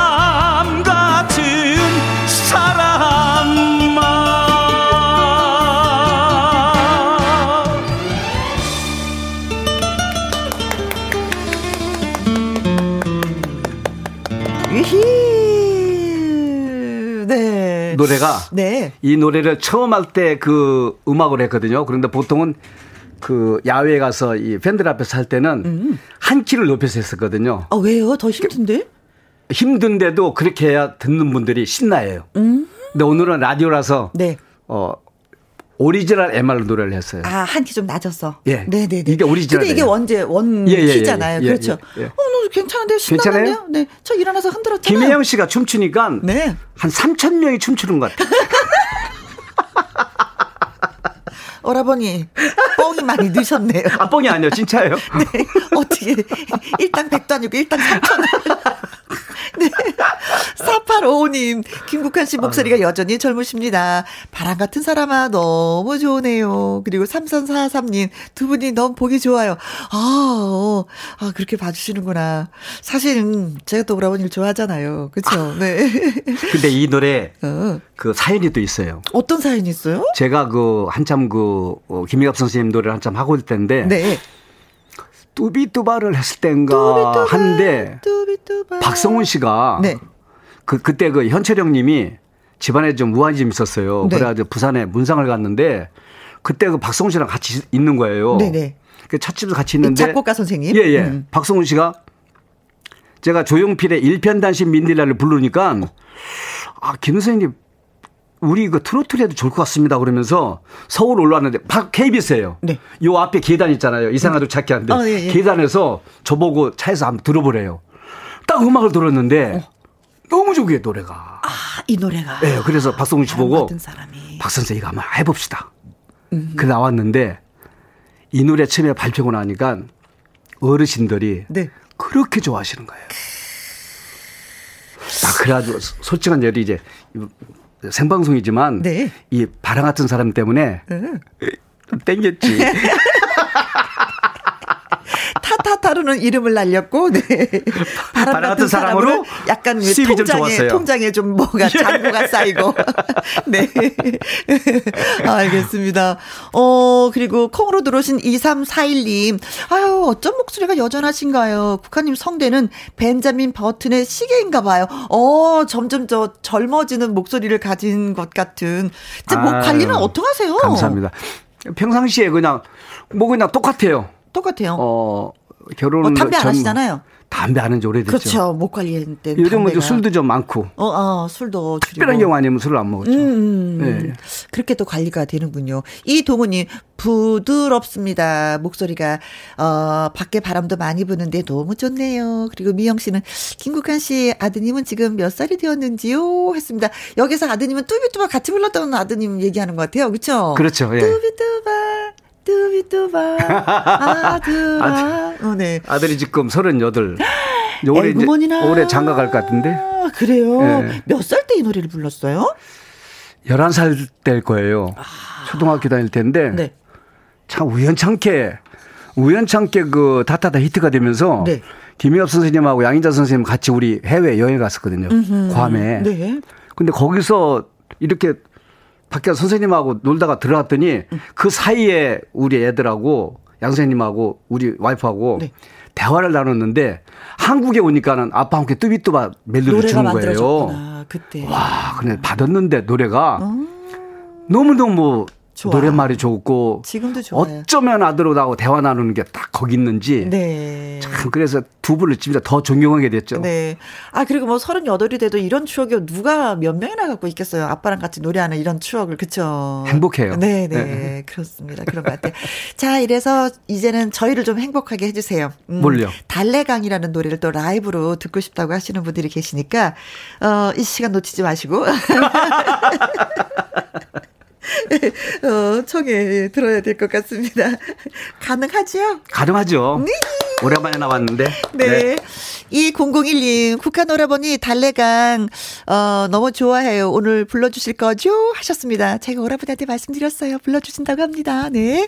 네. 이 노래를 처음 할 때 그 음악을 했거든요. 그런데 보통은 그 야외에 가서 이 팬들 앞에서 할 때는 음. 한 키를 높여서 했었거든요. 아, 왜요? 더 힘든데? 힘든데도 그렇게 해야 듣는 분들이 신나해요. 근데 오늘은 라디오라서 음. 네. 어 오리지널 MR 노래를 했어요. 아, 한 키 좀 낮았어. 예. 네네네. 이게 오리지널이에요. 근데 이게 원제, 원 예, 예, 예, 키잖아요. 예, 그렇죠. 예, 예. 어, 너 괜찮은데요? 신나는데요? 네. 저 일어나서 흔들었잖아요. 김혜영 씨가 춤추니까 네. 한 3천 명이 춤추는 것 같아요. 오라버니, 뻥이 많이 넣으셨네요. 아 뻥이 아니에요, 진짜예요. 네. 어떻게, 일당 백도 아니고 일당 삼천 네. 4855님, 김국환 씨 목소리가 여전히 젊으십니다. 바람 같은 사람아, 너무 좋으네요. 그리고 3343님, 두 분이 너무 보기 좋아요. 아, 어, 아, 그렇게 봐주시는구나. 사실, 제가 또 오라버니를 좋아하잖아요. 그쵸? 네. 근데 이 노래 어. 그 사연이 또 있어요. 어떤 사연이 있어요? 제가 그 한참 그 어, 김희갑 선생님 노래를 한참 하고 있을 때인데 네. 뚜비뚜바를 했을 때인가 뚜비뚜바, 한데 뚜비뚜바. 박성훈 씨가 네. 그 그때 그 현철형님이 집안에 좀 우환이 좀 있었어요. 네. 그래가지고 부산에 문상을 갔는데 그때 그 박성훈 씨랑 같이 있는 거예요. 네네. 그 찻집도 같이 있는데 작곡가 선생님? 예예. 음. 박성훈 씨가 제가 조용필의 일편단심 민들레를 부르니까 아 김 선생님 우리 그 트로트를 해도 좋을 것 같습니다. 그러면서 서울 올라왔는데 박 KBS예요. 네. 요 앞에 계단 있잖아요. 이상하도 찾기 한데 아, 예, 예. 계단에서 저보고 차에서 한번 들어보래요. 딱 음악을 들었는데 너무 좋게 노래가. 아, 이 노래가. 네, 그래서 박성훈 씨 바람 보고. 박 선생 이거 한번 해봅시다. 음. 그 나왔는데 이 노래 처음에 발표고 나니까 어르신들이 네. 그렇게 좋아하시는 거예요. 아, 그래가지고 솔직한 얘기 이제 생방송이지만 네. 이 바람 같은 사람 때문에 응. 좀 땡겼지. 타타타루는 이름을 날렸고, 네. 바람, 바람 같은 사람으로 사람으로 약간 좀 통장에. 통장에 좀 뭐가 잔고가 쌓이고. 네. 알겠습니다. 어, 그리고 콩으로 들어오신 2341님. 아유, 어쩜 목소리가 여전하신가요? 국화님 성대는 벤자민 버튼의 시계인가 봐요. 어, 점점 저 젊어지는 목소리를 가진 것 같은. 진짜 목 관리는 어떻게 하세요? 감사합니다. 평상시에 그냥 뭐 그냥 똑같아요. 똑같아요. 어 결혼 어, 담배 안 전- 하시잖아요. 담배 안 한지 오래됐죠. 그렇죠. 목 관리할 때. 요즘은 좀 담배가. 술도 좀 많고 어, 어, 술도 줄이고. 특별한 경우 아니면 술을 안 먹었죠. 음, 음, 음. 네. 그렇게 또 관리가 되는군요. 이동우님, 부드럽습니다. 목소리가, 어, 밖에 바람도 많이 부는데 너무 좋네요. 그리고 미영 씨는, 김국환 씨 아드님은 지금 몇 살이 되었는지요? 했습니다. 여기서 아드님은 뚜비뚜바 같이 불렀던 아드님 얘기하는 것 같아요. 그쵸? 그렇죠. 예. 뚜비뚜바, 뚜비뚜바, 아들아. 어, 네. 아들이 지금 38. 올해 이제. 올해 장가 갈 것 같은데. 아, 그래요? 예. 몇살 때 이 노래를 불렀어요? 11살 때일 거예요. 초등학교 다닐 아. 네. 참 우연찮게 우연찮게 그 다타다 히트가 되면서 네. 김희엽 선생님하고 양인자 선생님 같이 우리 해외 여행 갔었거든요. 괌에. 네. 근데 거기서 이렇게 밖에 선생님하고 놀다가 들어갔더니 그 사이에 우리 애들하고 양 선생님하고 우리 와이프하고 네. 대화를 나눴는데 한국에 오니까는 아빠 함께 뚜비뚜바 멜로디를 노래가 주는 거예요. 만들어졌구나. 그때. 와, 근데 받았는데 노래가 어. 너무너무 좋아. 노랫말이 좋고 지금도 좋아요. 어쩌면 아들하고 대화 나누는 게 딱 거기 있는지. 네. 참 그래서 두 분을 진짜 더 존경하게 됐죠. 네. 아 그리고 뭐 서른여덟이 돼도 이런 추억이 누가 몇 명이나 갖고 있겠어요. 아빠랑 같이 노래하는 이런 추억을 그쵸. 행복해요. 네, 네, 네. 그렇습니다. 그런 것 같아요. 자, 이래서 이제는 저희를 좀 행복하게 해 주세요. 음, 뭘요? 달래강이라는 노래를 또 라이브로 듣고 싶다고 하시는 분들이 계시니까 어 이 시간 놓치지 마시고. 어, 청해 들어야 될 것 같습니다. 가능하지요? 가능하죠. 네. 오랜만에 나왔는데. 네. 네. 이 001님, 국한 오라버니 달래강, 어, 너무 좋아해요. 오늘 불러주실 거죠? 하셨습니다. 제가 오라버니한테 말씀드렸어요. 불러주신다고 합니다. 네.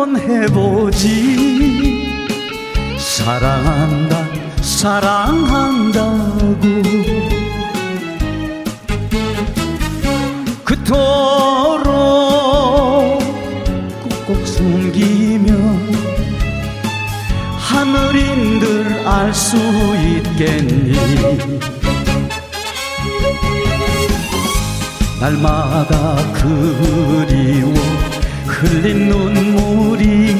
한번 해보지. 사랑한다 사랑한다고. 그토록 꾹꾹 숨기며 하늘인들 알 수 있겠니? 날마다 그리워 흘린 눈물이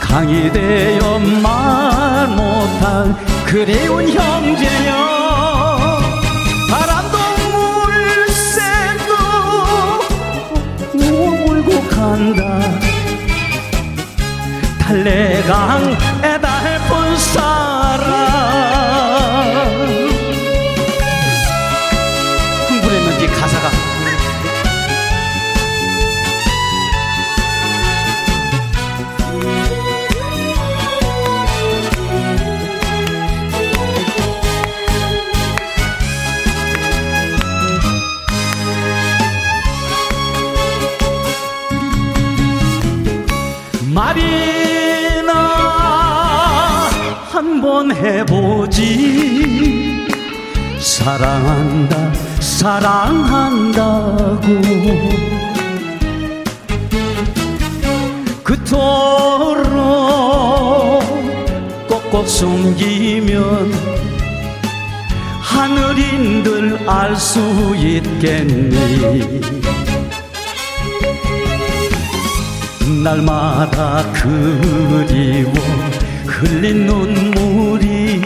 강이 되어 말 못할 그리운 형제여. 바람도 물새도 울고 간다. 달래강 말이나 한번 해보지. 사랑한다 사랑한다고. 그토록 꼭꼭 숨기면 하늘인들 알 수 있겠니 날마다 그리워 흘린 눈물이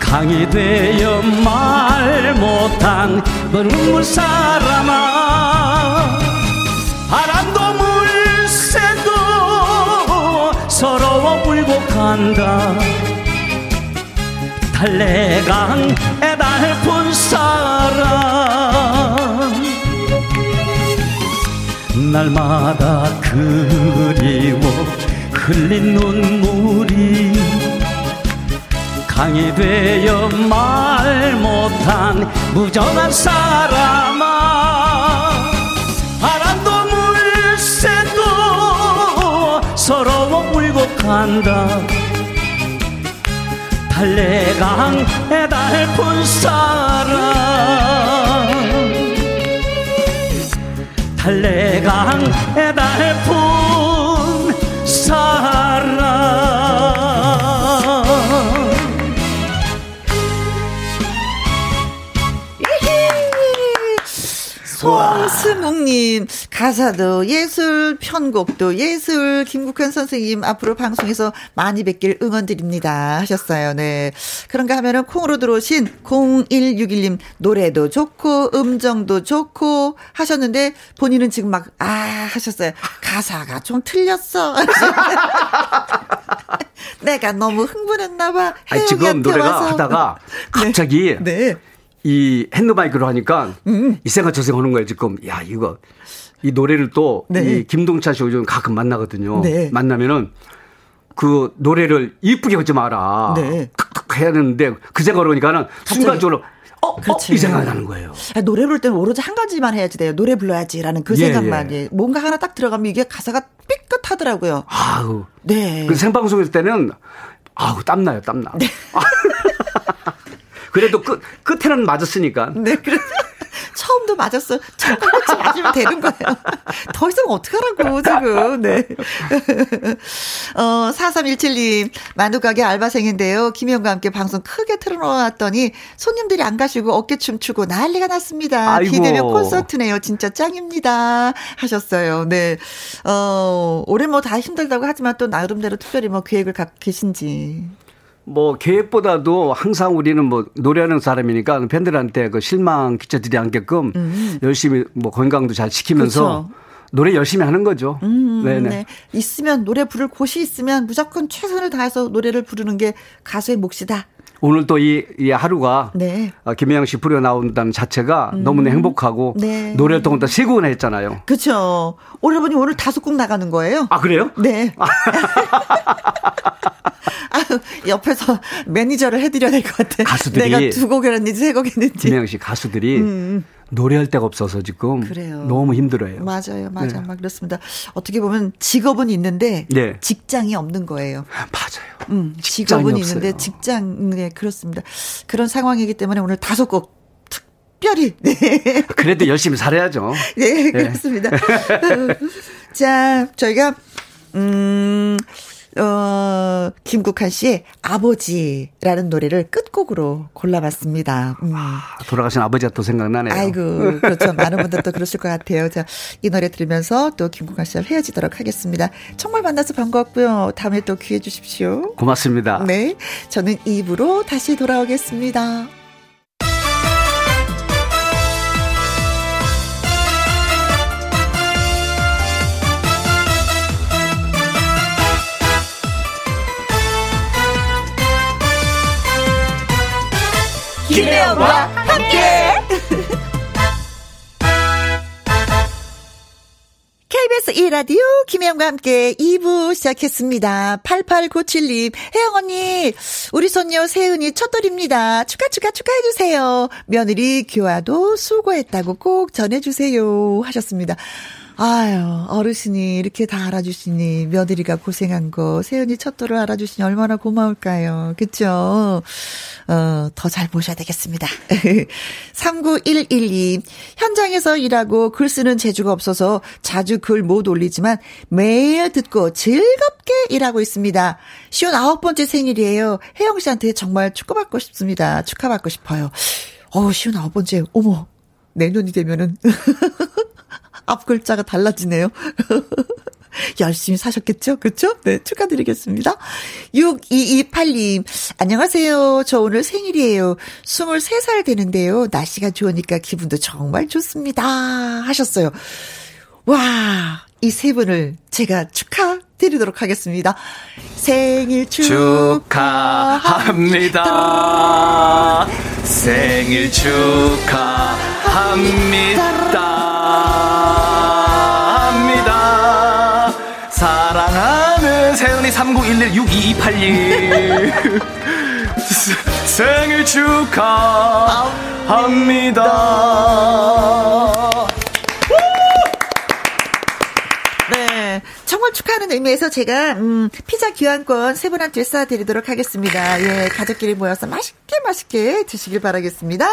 강이 되어 말 못한 그 눈물 사람아. 바람도 물새도 서러워 울고 간다. 달래강에 달픈 날마다 그리워 흘린 눈물이 강이 되어 말 못한 무정한 사람아 바람도 물새도 서러워 울고 간다. 달래강에 달픈 사람 달래강에 달픈 송스묵님 가사도 예술 편곡도 예술 김국현 선생님 앞으로 방송에서 많이 뵙길 응원드립니다 하셨어요. 네 그런가 하면은 콩으로 들어오신 0161님 노래도 좋고 음정도 좋고 하셨는데 본인은 지금 막 아 하셨어요. 가사가 좀 틀렸어. 내가 너무 흥분했나봐. 지금 노래가 와서. 하다가 갑자기 네. 네. 이 핸드마이크로 하니까 음. 이 생각 저 생각 하는 거예요 지금 야 이거 이 노래를 또이 네. 김동찬 씨 요즘 가끔 만나거든요 네. 만나면은 그 노래를 이쁘게 하지 마라 네. 해야 되는데 그제 걸으니까는 순간적으로 어, 어, 이 생각이 나는 거예요. 아, 노래 부를 때는 오로지 한 가지만 해야지 돼요. 노래 불러야지라는 그 예, 생각만. 예. 뭔가 하나 딱 들어가면 이게 가사가 삐끗하더라고요. 아우. 네. 그 생방송일 때는 아우 땀나요, 땀나. 네. 그래도 끝 끝에는 맞았으니까. 네, 그래서 처음도 맞았어. 처음 같이 맞으면 되는 거예요. 더 이상 어떡하라고, 지금. 네. 어, 4317님, 만두가게 알바생인데요. 김희영과 함께 방송 크게 틀어놓았더니 손님들이 안 가시고 어깨춤 추고 난리가 났습니다. 아이고. 기대면 콘서트네요. 진짜 짱입니다. 하셨어요. 네. 어, 올해 뭐 다 힘들다고 하지만 또 나름대로 특별히 뭐 계획을 갖고 계신지. 뭐 계획보다도 항상 우리는 뭐 노래하는 사람이니까 팬들한테 그 실망 끼쳐드리지 않게끔 음. 열심히 뭐 건강도 잘 지키면서 그쵸. 노래 열심히 하는 거죠. 음, 네네. 네. 있으면 노래 부를 곳이 있으면 무조건 최선을 다해서 노래를 부르는 게 가수의 몫이다. 오늘 또 이 이 하루가 네. 어, 김혜영 씨 부려 나온다는 자체가 음. 너무나 행복하고 네. 노래를 통해서 세 곡이나 했잖아요. 그렇죠. 오늘 보니 오늘 다섯 곡 나가는 거예요. 아 그래요? 네. 아, 옆에서 매니저를 해드려야 될 것 같아. 가수들이 내가 두곡 했는지 세곡 했는지. 김혜영 씨 가수들이 음. 노래할 데가 없어서 지금 그래요. 너무 힘들어요. 맞아요, 맞아, 네. 막 그렇습니다. 어떻게 보면 직업은 있는데 네. 직장이 없는 거예요. 맞아요. 음, 직업은. 있는데 직장 네 그렇습니다. 그런 상황이기 때문에 오늘 다섯 곡 특별히 네. 그래도 열심히 살아야죠. 네, 그렇습니다. 자, 저희가 음. 어, 김국환 씨의 아버지라는 노래를 끝곡으로 골라봤습니다. 음. 아, 돌아가신 아버지가 또 생각나네요. 아이고, 그렇죠. 많은 분들 또 그러실 것 같아요. 자, 이 노래 들으면서 또 김국환 씨와 헤어지도록 하겠습니다. 정말 만나서 반갑고요. 다음에 또 기회 주십시오. 고맙습니다. 네. 저는 입으로 다시 돌아오겠습니다. 김혜영과 함께. KBS 1라디오 김혜영과 함께 2부 시작했습니다. 8897님, 혜영 언니, 우리 손녀 세은이 첫돌입니다. 축하, 축하, 축하해주세요. 며느리 교화도 수고했다고 꼭 전해주세요. 하셨습니다. 아유, 어르신이 이렇게 다 알아주시니, 며느리가 고생한 거, 세연이 첫돌을 알아주시니 얼마나 고마울까요. 그쵸? 어, 더잘 보셔야 되겠습니다. 39112. 현장에서 일하고 글 쓰는 재주가 없어서 자주 글 못 올리지만 매일 듣고 즐겁게 일하고 있습니다. 시온 아홉 번째 생일이에요. 혜영 씨한테 정말 축하받고 싶습니다. 축하받고 싶어요. 어, 시온 아홉 번째, 어머, 내년이 되면은. 앞 글자가 달라지네요. 열심히 사셨겠죠? 그쵸? 네, 축하드리겠습니다. 6228님, 안녕하세요. 저 오늘 생일이에요. 23살 되는데요. 날씨가 좋으니까 기분도 정말 좋습니다. 하셨어요. 와, 이 세 분을 제가 축하드리도록 하겠습니다. 생일 축하합니다. 생일 축하합니다. 사랑하는 세은이 39116228님 생일 축하합니다. 네. 정말 축하하는 의미에서 제가 음, 피자 교환권 세 분한테 쏴드리도록 하겠습니다. 예, 가족끼리 모여서 맛있게 맛있게 드시길 바라겠습니다.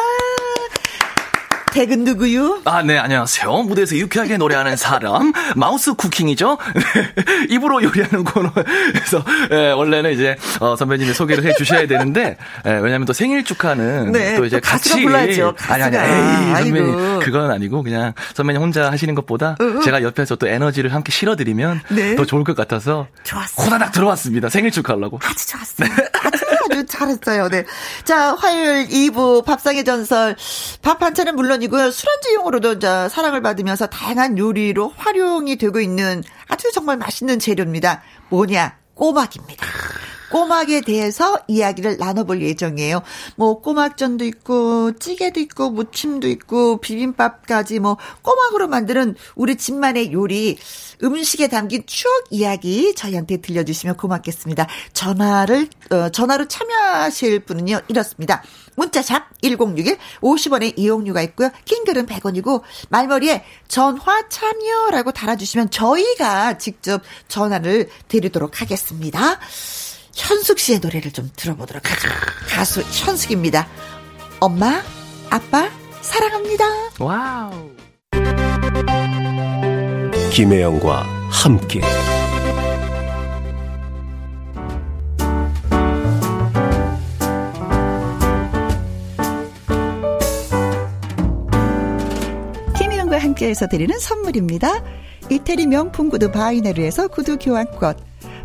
댁은 누구요? 아, 네, 안녕하세요. 무대에서 유쾌하게 노래하는 사람, 마우스 쿠킹이죠? 입으로 요리하는 코너에서, 예, 원래는 이제, 어, 선배님이 소개를 해 주셔야 되는데, 예, 왜냐면 또 생일 축하는 네, 또 이제 또 같이. 불러야죠. 아니, 아니, 에이, 선배님. 아이고. 그건 아니고, 그냥 선배님 혼자 하시는 것보다 으 제가 옆에서 또 에너지를 함께 실어드리면 네. 더 좋을 것 같아서. 좋았어요. 호다닥 들어왔습니다. 생일 축하하려고. 아주 좋았어 요. 네. 아주 잘했어요. 네. 자, 화요일 2부 밥상의 전설. 밥 반찬은 물론 아니고요. 술안주용으로도 자, 사랑을 받으면서 다양한 요리로 활용이 되고 있는 아주 정말 맛있는 재료입니다. 뭐냐? 꼬막입니다. 꼬막에 대해서 이야기를 나눠볼 예정이에요. 뭐 꼬막전도 있고 찌개도 있고 무침도 있고 비빔밥까지 뭐 꼬막으로 만드는 우리 집만의 요리 음식에 담긴 추억 이야기 저희한테 들려주시면 고맙겠습니다. 전화를 어, 전화로 참여하실 분은요 이렇습니다. 문자샵 1061 50원의 이용료가 있고요. 킹글은 100원이고 말머리에 전화 참여라고 달아주시면 저희가 직접 전화를 드리도록 하겠습니다. 현숙 씨의 노래를 좀 들어보도록 하죠. 가수 현숙입니다. 엄마, 아빠, 사랑합니다. 와우. 김혜영과 함께 함께해서 드리는 선물입니다. 이태리 명품 구두 바이네르에서 구두 교환권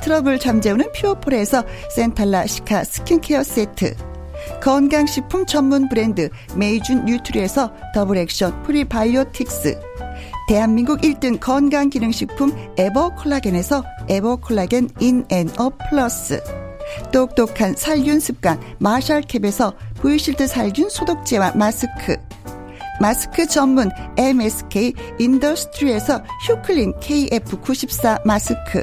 트러블 잠재우는 퓨어폴에서 센텔라 시카 스킨케어 세트. 건강식품 전문 브랜드 메이준 뉴트리에서 더블 액션 프리바이오틱스. 대한민국 1등 건강기능식품 에버콜라겐에서 에버콜라겐 이너 플러스. 똑똑한 살균 습관 마샬캡에서 보이실드 살균 소독제와 마스크. 마스크 전문 MSK 인더스트리에서 휴클린 KF94 마스크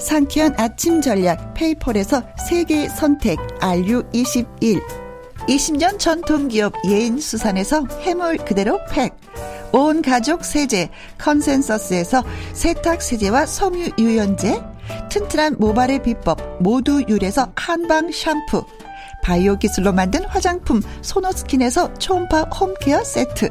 상쾌한 아침 전략 페이펄에서 세계 선택 RU21 20년 전통기업 예인수산에서 해물 그대로 팩. 온 가족 세제 컨센서스에서 세탁 세제와 섬유 유연제. 튼튼한 모발의 비법 모두 유래서 한방 샴푸. 바이오 기술로 만든 화장품 소노스킨에서 초음파 홈케어 세트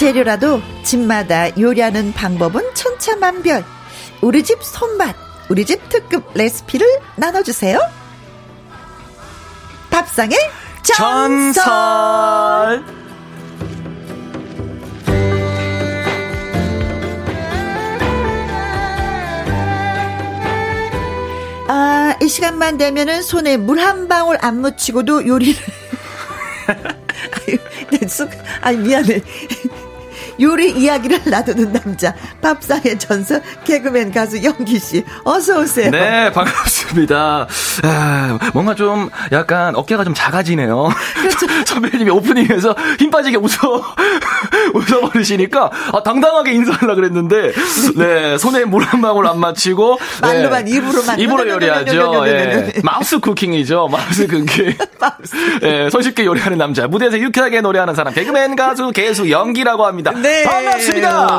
재료라도 집마다 요리하는 방법은 천차만별. 우리 집 손맛, 우리 집 특급 레시피를 나눠주세요. 밥상의 전설. 전설. 아, 이 시간만 되면은 손에 물 한 방울 안 묻히고도 요리를. 아유, 내 쑥, 아 미안해. 요리 이야기를 놔두는 남자. 밥상의 전설, 개그맨 가수 영기 씨. 어서 오세요. 네, 반갑습니다. 아, 뭔가 좀 약간 어깨가 좀 작아지네요. 그렇죠. 선배님이 오프닝에서 힘 빠지게 웃어, 웃어버리시니까, 아, 당당하게 인사하려고 그랬는데, 네, 손에 물 한 방울 안 맞히고, 네, 말로만, 입으로만. 입으로 요리하죠. 예. 마우스 쿠킹이죠. 마우스 쿠킹. 예, 손쉽게 요리하는 남자. 무대에서 유쾌하게 노래하는 사람. 개그맨 가수, 개수, 연기라고 합니다. 네. 반갑습니다.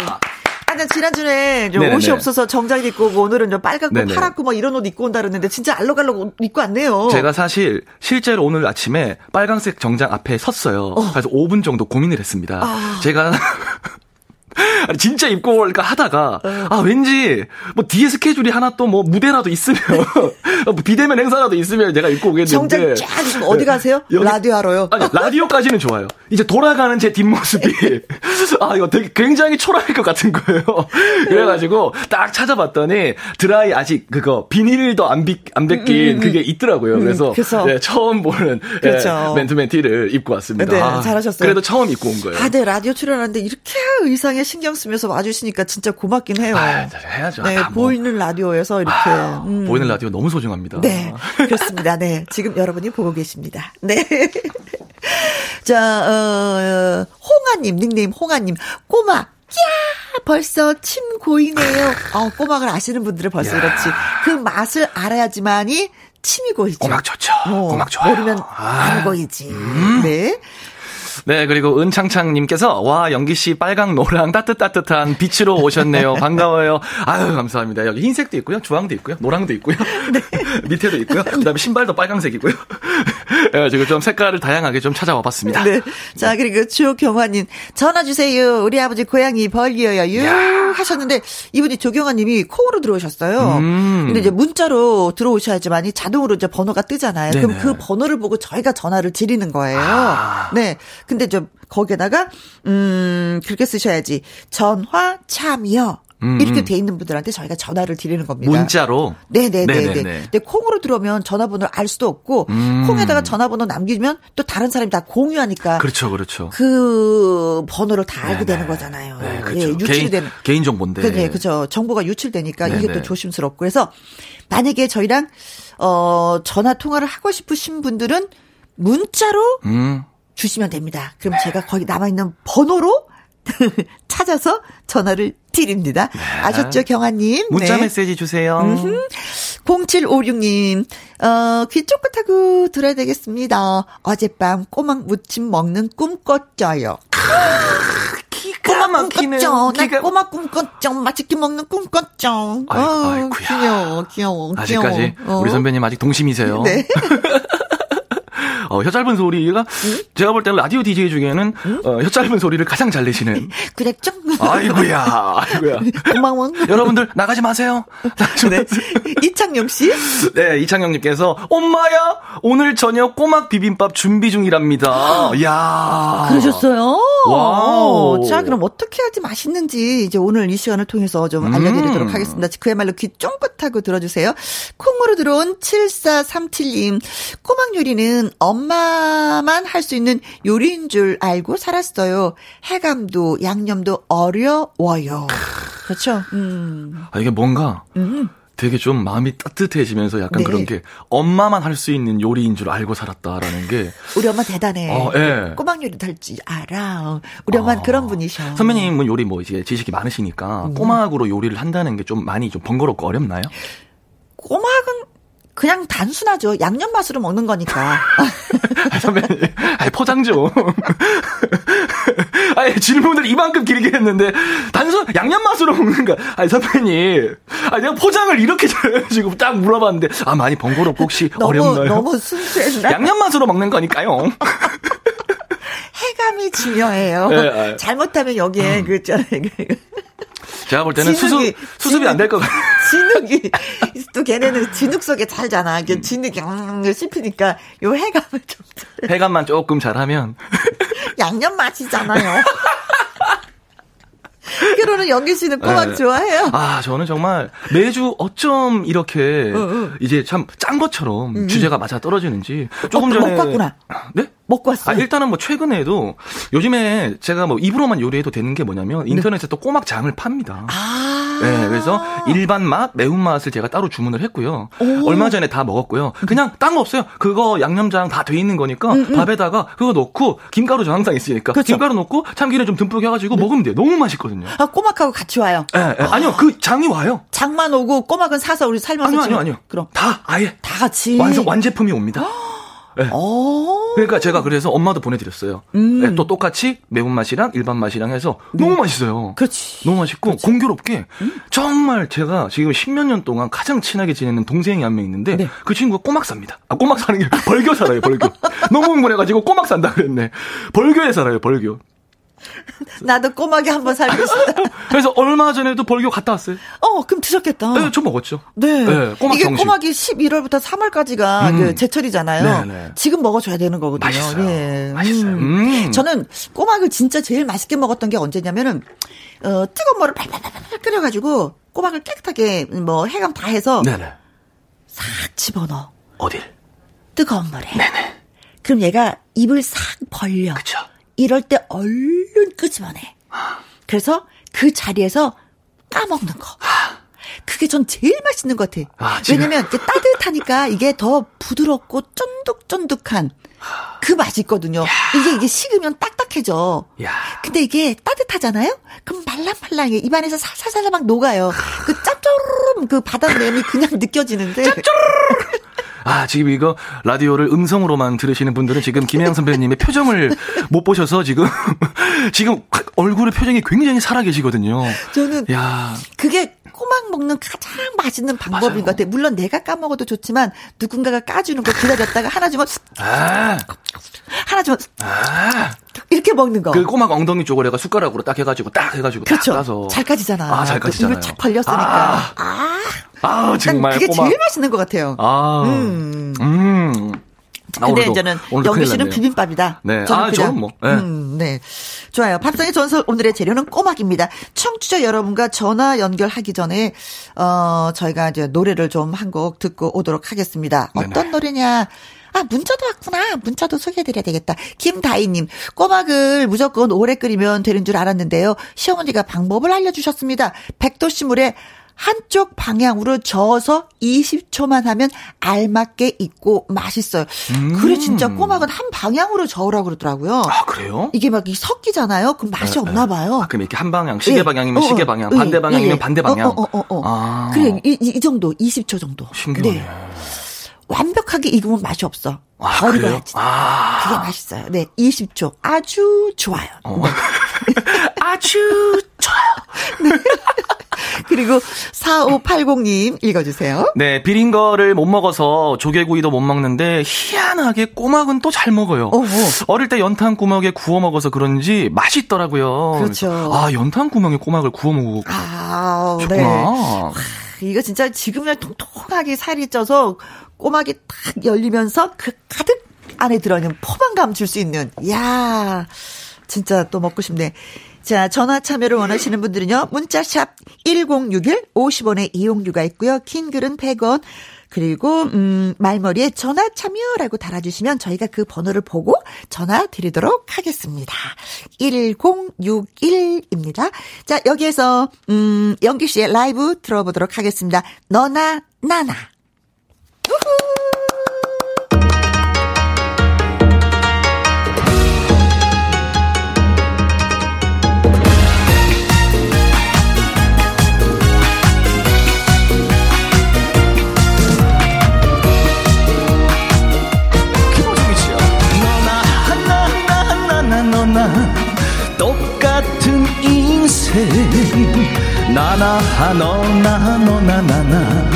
아, 나 지난주에 좀 네네네. 옷이 없어서 정장 입고 오고 오늘은 좀 빨갛고 네네. 파랗고 뭐 이런 옷 입고 온다 그랬는데 진짜 알록알록 옷 입고 왔네요. 제가 사실 실제로 오늘 아침에 빨강색 정장 앞에 섰어요. 그래서 5분 정도 고민을 했습니다. 아. 제가 아니, 진짜 입고 올까 하다가, 아, 왠지, 뭐, 뒤에 스케줄이 하나 또 뭐, 무대라도 있으면, 뭐 비대면 행사라도 있으면 내가 입고 오겠는데. 정장 쫙 어디 가세요? 여기- 라디오 하러요. 아니, 라디오까지는 좋아요. 이제 돌아가는 제 뒷모습이, 아, 이거 되게 굉장히 초라할 것 같은 거예요. 그래가지고, 딱 찾아봤더니, 드라이 아직 그거, 비닐도 안, 비, 안 벗긴 그게 있더라고요. 그래서, 음, 그래서. 예, 처음 보는, 그렇죠. 예, 맨투맨 티를 입고 왔습니다. 네, 아, 잘하셨어요. 그래도 처음 입고 온 거예요. 아, 네, 라디오 출연하는데 이렇게 의상에 신경 쓰면서 와주시니까 진짜 고맙긴 해요. 아, 해야죠. 네, 다 뭐. 보이는 라디오에서 이렇게. 아, 음. 보이는 라디오 너무 소중합니다. 네, 그렇습니다. 네, 지금 여러분이 보고 계십니다. 네. 자, 어, 홍아님, 닉네임 홍아님, 꼬마. 야 벌써 침 고이네요. 어, 꼬막을 아시는 분들은 벌써 야. 그렇지. 그 맛을 알아야지만이 침이 고이죠. 꼬막 좋죠. 어, 꼬막 좋아요. 모르면 아. 안 고이지. 네. 네, 그리고 은창창님께서, 와, 영기씨 빨강, 노랑, 따뜻 따뜻한 빛으로 오셨네요. 반가워요. 아유, 감사합니다. 여기 흰색도 있고요. 주황도 있고요. 노랑도 있고요. 밑에도 있고요. 그 다음에 신발도 빨강색이고요. 그래가지고 좀 색깔을 다양하게 좀 찾아와 봤습니다. 네. 자, 그리고 주경화님, 전화 주세요. 우리 아버지 고양이 벌려요. 유 하셨는데, 이분이 조경화님이 콩으로 들어오셨어요. 음. 근데 이제 문자로 들어오셔야지만이 자동으로 이제 번호가 뜨잖아요. 그럼 네네. 그 번호를 보고 저희가 전화를 드리는 거예요. 아. 네. 근데 저, 거기에다가, 음, 그렇게 쓰셔야지. 전화 참여. 음, 이렇게 음. 돼 있는 분들한테 저희가 전화를 드리는 겁니다. 문자로. 네네네네. 네네네. 근데 콩으로 들어오면 전화번호를 알 수도 없고, 음. 콩에다가 전화번호 남기면 또 다른 사람이 다 공유하니까 그렇죠, 그렇죠. 그 번호를 다 알게 네네. 되는 거잖아요. 네, 예, 그렇죠. 유출이 개인, 되는. 개인 정보인데. 그게 그죠. 정보가 유출되니까 이게 네네. 또 조심스럽고 그래서 만약에 저희랑 어 전화 통화를 하고 싶으신 분들은 문자로 음. 주시면 됩니다. 그럼 제가 거기 남아 있는 번호로 찾아서 전화를 드립니다. 아셨죠, 경아님? 네. 문자 네. 메시지 주세요. 0756님, 어, 귀 쫑긋하고 들어야 되겠습니다. 어젯밤 꼬막 무침 먹는 꿈 꿨죠요. 기가 꼬막 꿈 막히는. 꿨죠. 나 기가- 꼬막 꿈 꿨죠. 맛있게 먹는 꿈 꿨죠. 아이, 어, 아이쿠야. 귀여워, 귀여워, 아직까지 귀여워. 어. 우리 선배님 아직 동심이세요. 네. 어, 혀 짧은 소리가 제가 볼 때는 라디오 DJ 중에는 어, 혀 짧은 소리를 가장 잘 내시는. 그랬죠? 아이고야, 아이고야. 고마워. 여러분들 나가지 마세요. 나가지 네. 마세요. 이창용 씨? 네, 이창영님께서 엄마야 오늘 저녁 꼬막 비빔밥 준비 중이랍니다. 야 그러셨어요? 와우. 자, 그럼 어떻게 해야지 맛있는지 이제 오늘 이 시간을 통해서 좀 음. 알려드리도록 하겠습니다. 그야말로 귀 쫑긋하고 들어주세요. 콩으로 들어온 7437님. 꼬막 요리는 엄 마만 할 수 있는 요리인 줄 알고 살았어요. 해감도, 양념도 어려워요. 그렇죠? 음. 아, 이게 뭔가 되게 좀 마음이 따뜻해지면서 약간 네. 그런 게 엄마만 할 수 있는 요리인 줄 알고 살았다라는 게 우리 엄마 대단해. 어, 예. 꼬막 요리 할줄 알아. 우리 엄마는 아. 그런 분이셔. 선배님은 요리 뭐 이제 지식이 많으시니까 음. 꼬막으로 요리를 한다는 게 좀 많이 좀 번거롭고 어렵나요? 꼬막은 그냥 단순하죠. 양념 맛으로 먹는 거니까. 아, 선배님, 아니, 포장 좀. 아니, 질문을 이만큼 길게 했는데, 단순, 양념 맛으로 먹는 거. 아니, 선배님. 아니, 내가 포장을 이렇게 잘해가지고 딱 물어봤는데, 아, 많이 번거롭고 혹시 너무 어렵나요? 너무 순수했나? 양념 맛으로 먹는 거니까요. 해감이 중요해요. 네, 아. 잘못하면 여기에 그, 저, 그, 제가 볼 때는 진흙이- 수습, 수습이 안 될 것 같아요. 진흙이, 또 걔네는 진흙 속에 살잖아. 이게 진흙이 음, 씹히니까 요 해감을 좀, 해감만 조금 잘하면. 양념 맛이잖아요. 결혼은 연기 씨는 꼬막 네. 좋아해요? 아, 저는 정말 매주 어쩜 이렇게 응. 이제 참 짠 것처럼 주제가 맞아 떨어지는지 조금 어, 전에 먹고 왔구나. 네? 먹고 왔어. 아, 일단은 뭐 최근에도 요즘에 제가 뭐 입으로만 요리해도 되는 게 뭐냐면 인터넷에 또 꼬막장을 팝니다. 네. 아. 네, 그래서 일반 맛, 매운맛을 제가 따로 주문을 했고요. 오. 얼마 전에 다 먹었고요. 그냥 딴 거 없어요. 그거 양념장 다 돼 있는 거니까 밥에다가 그거 넣고 김가루 저 항상 있으니까 음, 그렇죠. 김가루 넣고 참기름 좀 듬뿍 해가지고 먹으면 돼요. 너무 맛있거든요. 아, 꼬막하고 같이 와요. 예, 예. 아니요, 그 장이 와요. 장만 오고 꼬막은 사서 우리 삶아서 아니요, 아니요, 아니요. 그럼 다 아예 다 같이 완성 완제품이 옵니다. 어. 그러니까 제가 그래서 엄마도 보내드렸어요. 음. 네, 또 똑같이 매운맛이랑 일반 맛이랑 해서 너무 맛있어요. 네. 그렇지. 너무 맛있고 공교롭게 정말 제가 지금 십몇 년 동안 가장 친하게 지내는 동생이 한 명 있는데 네. 그 친구가 꼬막 삽니다. 아 꼬막 사는 게 벌교 살아요 벌교. 너무 흥분해가지고 꼬막 산다 그랬네. 벌교에 살아요 벌교. 나도 꼬막이 한번 살고 싶다. 그래서 얼마 전에도 벌교 갔다 왔어요. 어, 그럼 드셨겠다. 네, 저 먹었죠. 네. 네, 꼬막 이게 정식. 꼬막이 11월부터 3월까지가 음. 그 제철이잖아요. 네, 네. 지금 먹어줘야 되는 거거든요. 맛있어요. 예. 맛있어요. 음. 음. 저는 꼬막을 진짜 제일 맛있게 먹었던 게 언제냐면은 어, 뜨거운 물을 팔팔팔팔 끓여가지고 꼬막을 깨끗하게 뭐 해감 다 해서 네네. 싹 집어넣어. 어딜? 뜨거운 물에. 그럼 얘가 입을 싹 벌려. 그쵸. 이럴 때 얼른 끄집어내. 그래서 그 자리에서 까먹는 거. 그게 전 제일 맛있는 것 같아. 아, 왜냐면 이게 따뜻하니까 이게 더 부드럽고 쫀득쫀득한 그 맛이 있거든요. 이게 이게 식으면 딱딱해져. 야. 근데 이게 따뜻하잖아요? 그럼 말랑말랑해. 입안에서 살살살 막 녹아요. 그 짭조름 그 바닷냄이 그냥 느껴지는데. 아, 지금 이거 라디오를 음성으로만 들으시는 분들은 지금 김혜영 선배님의 표정을 못 보셔서 지금, 지금 얼굴의 표정이 굉장히 살아계시거든요. 저는 야 그게 꼬막 먹는 가장 맛있는 방법인 맞아요. 것 같아요. 물론 내가 까먹어도 좋지만 누군가가 까주는 거 기다렸다가 하나 주면 아, 하나 주면 아. 이렇게 먹는 거. 그 꼬막 엉덩이 쪽을 내가 숟가락으로 딱 해가지고 딱 해가지고 그렇죠. 딱 까서. 잘 까지잖아. 아, 잘또 까지잖아요. 입을 착 벌렸으니까. 아, 아, 난 정말 그게 꼬막. 제일 맛있는 것 같아요. 아, 음. 음. 아, 근데 오늘도- 이제는 오늘도 영규 씨는. 비빔밥이다. 네. 저는 아, 저는 뭐, 네. 음, 네. 좋아요. 밥상의 전설 오늘의 재료는 꼬막입니다. 청취자 여러분과 전화 연결하기 전에 어 저희가 이제 노래를 좀 한 곡 듣고 오도록 하겠습니다. 어떤 네네. 노래냐? 아, 문자도 왔구나. 문자도 소개해드려야 되겠다. 김다희님, 꼬막을 무조건 오래 끓이면 되는 줄 알았는데요. 시어머니가 방법을 알려주셨습니다. 백도씨 물에 한쪽 방향으로 저어서 20초만 하면 알맞게 익고 맛있어요. 그래, 진짜 꼬막은 한 방향으로 저으라고 그러더라고요. 음. 아, 그래요? 이게 막이 섞이잖아요. 그럼 맛이 없나 봐요. 아, 그럼 이렇게 한 방향, 시계 예. 방향이면 어, 시계 어, 방향, 예, 반대 방향이면 예, 예. 반대 방향. 어, 어, 어, 어. 아. 그래, 이, 이- 이 정도, 20초 정도. 신기하네. 네. 완벽하게 익으면 맛이 없어. 아? 익어야지. 아. 그게 맛있어요. 네, 20초. 아주 좋아요. 네. 아주 좋아요. 그리고 4580님 읽어주세요. 네, 비린 거를 못 먹어서 조개구이도 못 먹는데 희한하게 꼬막은 또 잘 먹어요. 어머. 어릴 때 연탄 구멍에 구워 먹어서 그런지 맛있더라고요. 그렇죠. 아, 연탄 구멍에 꼬막을 구워 먹고 아, 네. 좋구나. 이거 진짜 지금은 통통하게 살이 쪄서 꼬막이 탁 열리면서 그 가득 안에 들어있는 포만감 줄 수 있는. 이야, 진짜 또 먹고 싶네. 자, 전화 참여를 원하시는 분들은요, 문자샵 1061 50원의 이용료가 있고요. 킹글은 100원. 그리고, 음, 말머리에 전화 참여라고 달아주시면 저희가 그 번호를 보고 전화 드리도록 하겠습니다. 1061입니다. 자, 여기에서, 음, 영기 씨의 라이브 들어보도록 하겠습니다. 너나, 나나. 인생 나나 너나 너나 나나.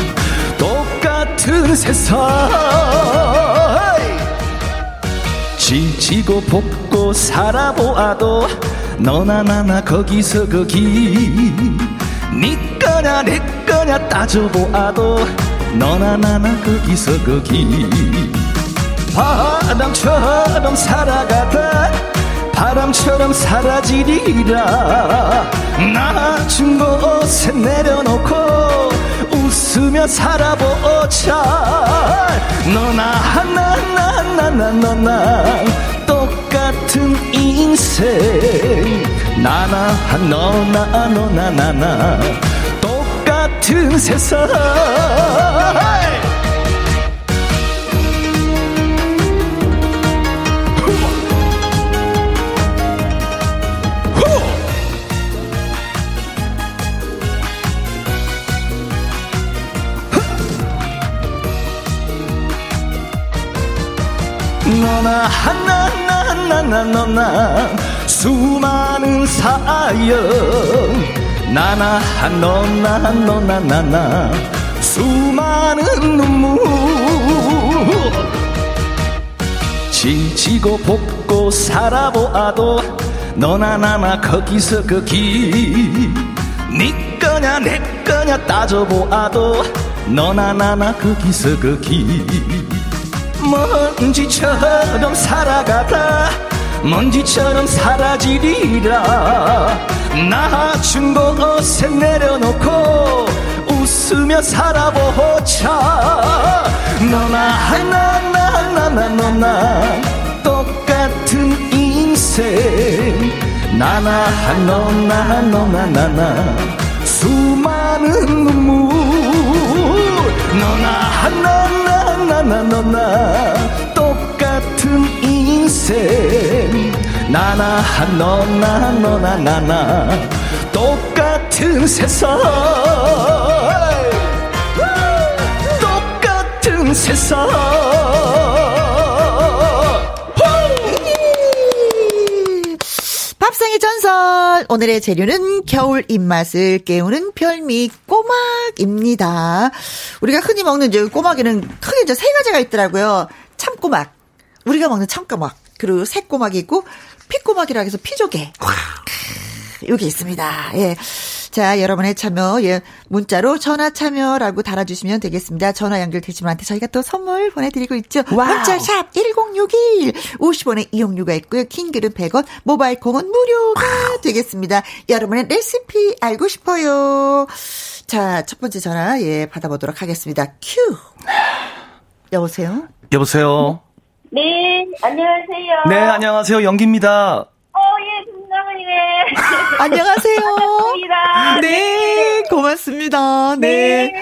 똑같은 세상. 지치고 볶고 살아보아도 너나 나나 거기서 거기. 네 거냐 내 거냐 따져보아도 너나 나나 거기서 거기. 바람처럼 살아가다 바람처럼 사라지리라. 낮은 곳에 내려놓고 웃으며 살아보자 너나 하나 나나나 너나. 똑같은 인생. 나나 너나 너나 나나. 똑같은 세상 너나 하나 나나나 너나 수많은 사연. 나나 너나 너나 나나 수많은 눈물. 지치고 볶고 살아보아도 너나 나나 거기서 거기. 네 거냐 내 거냐 따져보아도 너나 나나 거기서 거기 먼지처럼 살아가다 먼지처럼 사라지리라. 나준 곳에 내려놓고 웃으며 살아보자. 너나 나나 나나 너나 똑같은 인생. 나나 너나 너나 나나 수많은 눈물. 너나 나 나 나나 너나 똑같은 인생. 나나 너나 너나 나나 똑같은 세상. 똑같은 세상 오늘의 재료는 겨울 입맛을 깨우는 별미 꼬막입니다. 우리가 흔히 먹는 이제 꼬막에는 크게 이제 세 가지가 있더라고요. 참꼬막. 우리가 먹는 참꼬막. 그리고 새꼬막이 있고 피꼬막이라 해서 피조개. 여기 있습니다. 예. 자, 여러분의 참여, 예, 문자로 전화 참여라고 달아주시면 되겠습니다. 전화 연결되신 분한테 저희가 또 선물 보내드리고 있죠. 와우. 문자 샵 1061, 50원의 이용료가 있고요. 킹글은 100원, 모바일 콩은 무료가 되겠습니다. 여러분의 레시피 알고 싶어요. 자, 첫 번째 전화, 예, 받아보도록 하겠습니다. 큐. 여보세요? 여보세요. 네, 안녕하세요. 네, 안녕하세요. 영기입니다. 어, 예, 김나은이네. 안녕하세요. 반갑습니다. 네, 고맙습니다. 네.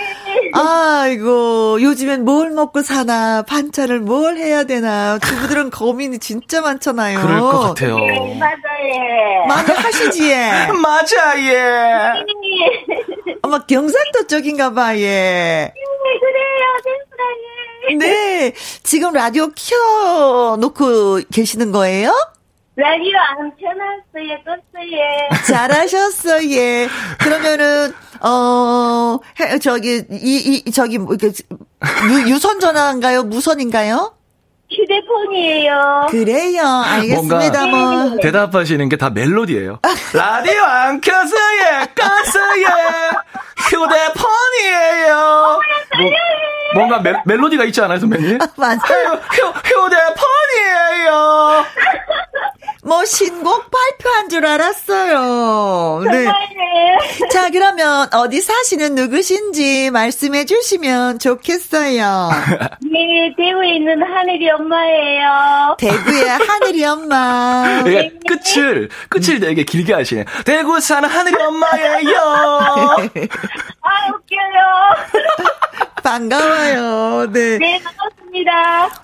아이고, 요즘엔 뭘 먹고 사나, 반찬을 뭘 해야 되나, 주부들은 고민이 진짜 많잖아요. 그럴 것 같아요. 네, 맞아요. 많이 하시지, 예. 맞아, 예. 네, 아마 경상도 쪽인가 봐, 예. 그래요, 센스라니. 네. 지금 라디오 켜놓고 계시는 거예요? 라디오 안 켜놨어요, 껐어요. 잘하셨어, 예. 그러면은, 어, 해- 저기, 이, 이, 저기, 뭐, 이렇게, 유, 유선 전화인가요? 무선인가요? 휴대폰이에요. 그래요. 알겠습니다, 뭐. 대답하시는 게 다 멜로디예요. 라디오 안 켜서 예, 껐어 예. 휴대폰이에요. 뭐, 뭔가 멜, 멜로디가 있지 않아요, 선배님? 맞아요. 휴, 휴, 휴대폰이에요. 뭐, 신곡 발표한 줄 알았어요. 네. 자, 그러면 어디 사시는 누구신지 말씀해 주시면 좋겠어요. 네, 대구에 있는 하늘이 엄마예요. 대구의 하늘이 엄마. 그러니까 끝을, 끝을 되게 길게 하시네. 대구 사는 하늘이 엄마예요. 아, 웃겨요. 반가워요. 네. 네, 반갑습니다.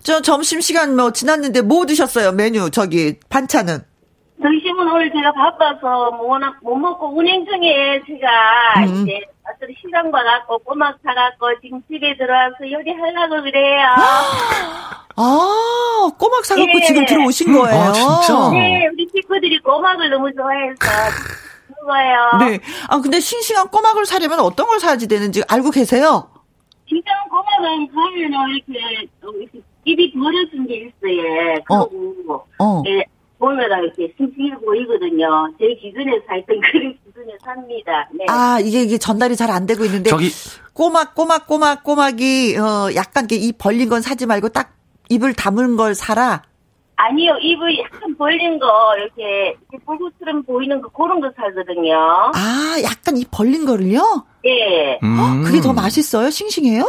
저 점심시간 뭐 지났는데 뭐 드셨어요? 메뉴, 저기, 반찬은. 점심은 오늘 제가 바빠서 뭐 워낙 못 먹고 운행 중에 제가 음. 이제 어떤 시간 봐갖고 꼬막 사갖고 지금 집에 들어와서 요리하려고 그래요. 아, 꼬막 사갖고 예. 지금 들어오신 거예요. 아, 진짜? 네, 우리 식구들이 꼬막을 너무 좋아해서 먹어요. 네. 아, 근데 싱싱한 꼬막을 사려면 어떤 걸 사야지 되는지 알고 계세요? 진짜 꼬막은 가면은 이렇게, 어, 이렇게 입이 벌어진 게 있어요. 그리고 어. 예, 보면 이렇게 싱싱해 보이거든요. 제 기준에 살던 그런 기준에 삽니다. 네. 아, 이게, 이게 전달이 잘 안 되고 있는데. 저기- 꼬막, 꼬막, 꼬막, 꼬막이, 어, 약간 이렇게 입 벌린 건 사지 말고 딱 입을 다문 걸 사라. 아니요, 입을 약간 벌린 거, 이렇게, 이렇게 불구처럼 보이는 거, 그런 거 살거든요. 아, 약간 입 벌린 거를요? 예. 음. 그게 더 맛있어요? 싱싱해요?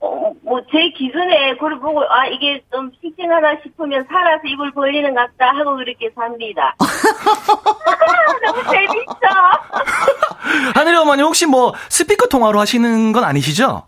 어, 뭐, 제 기준에, 그걸 보고, 아, 이게 좀 싱싱하다 싶으면 살아서 입을 벌리는 것 같다 하고 그렇게 삽니다. 너무 재밌어. 하늘이 어머니 혹시 뭐 스피커 통화로 하시는 건 아니시죠?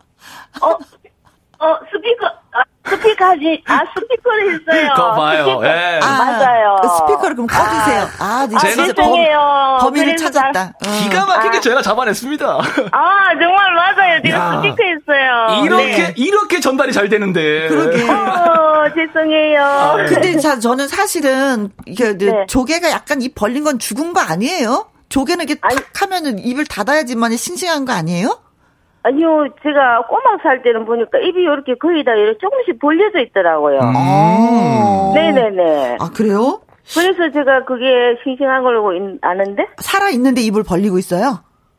어, 어, 스피커, 아, 스피커지, 아, 스피커를 했어요. 그거 봐요. 스피커. 예. 아, 맞아요. 스피커를 그럼 꺼주세요. 아, 네, 아, 진짜 죄송해요. 범, 범인을 찾았다. 어. 기가 막히게 제가 잡아냈습니다. 아, 정말 맞아요. 제가 야. 스피커 했어요. 이렇게 네. 이렇게 전달이 잘 되는데. 그러게. 어, 죄송해요. 근데 자, 저는 사실은, 이게, 네. 조개가 약간 입 벌린 건 죽은 거 아니에요? 조개는 이렇게 탁 하면은 입을 닫아야지만 싱싱한 거 아니에요? 아니요, 제가 꼬막 살 때는 보니까 입이 이렇게 거의 다 이렇게 조금씩 벌려져 있더라고요. 어. 네네네. 아, 그래요? 그래서 제가 그게 싱싱한 걸로 인- 아는데? 살아 있는데 입을 벌리고 있어요.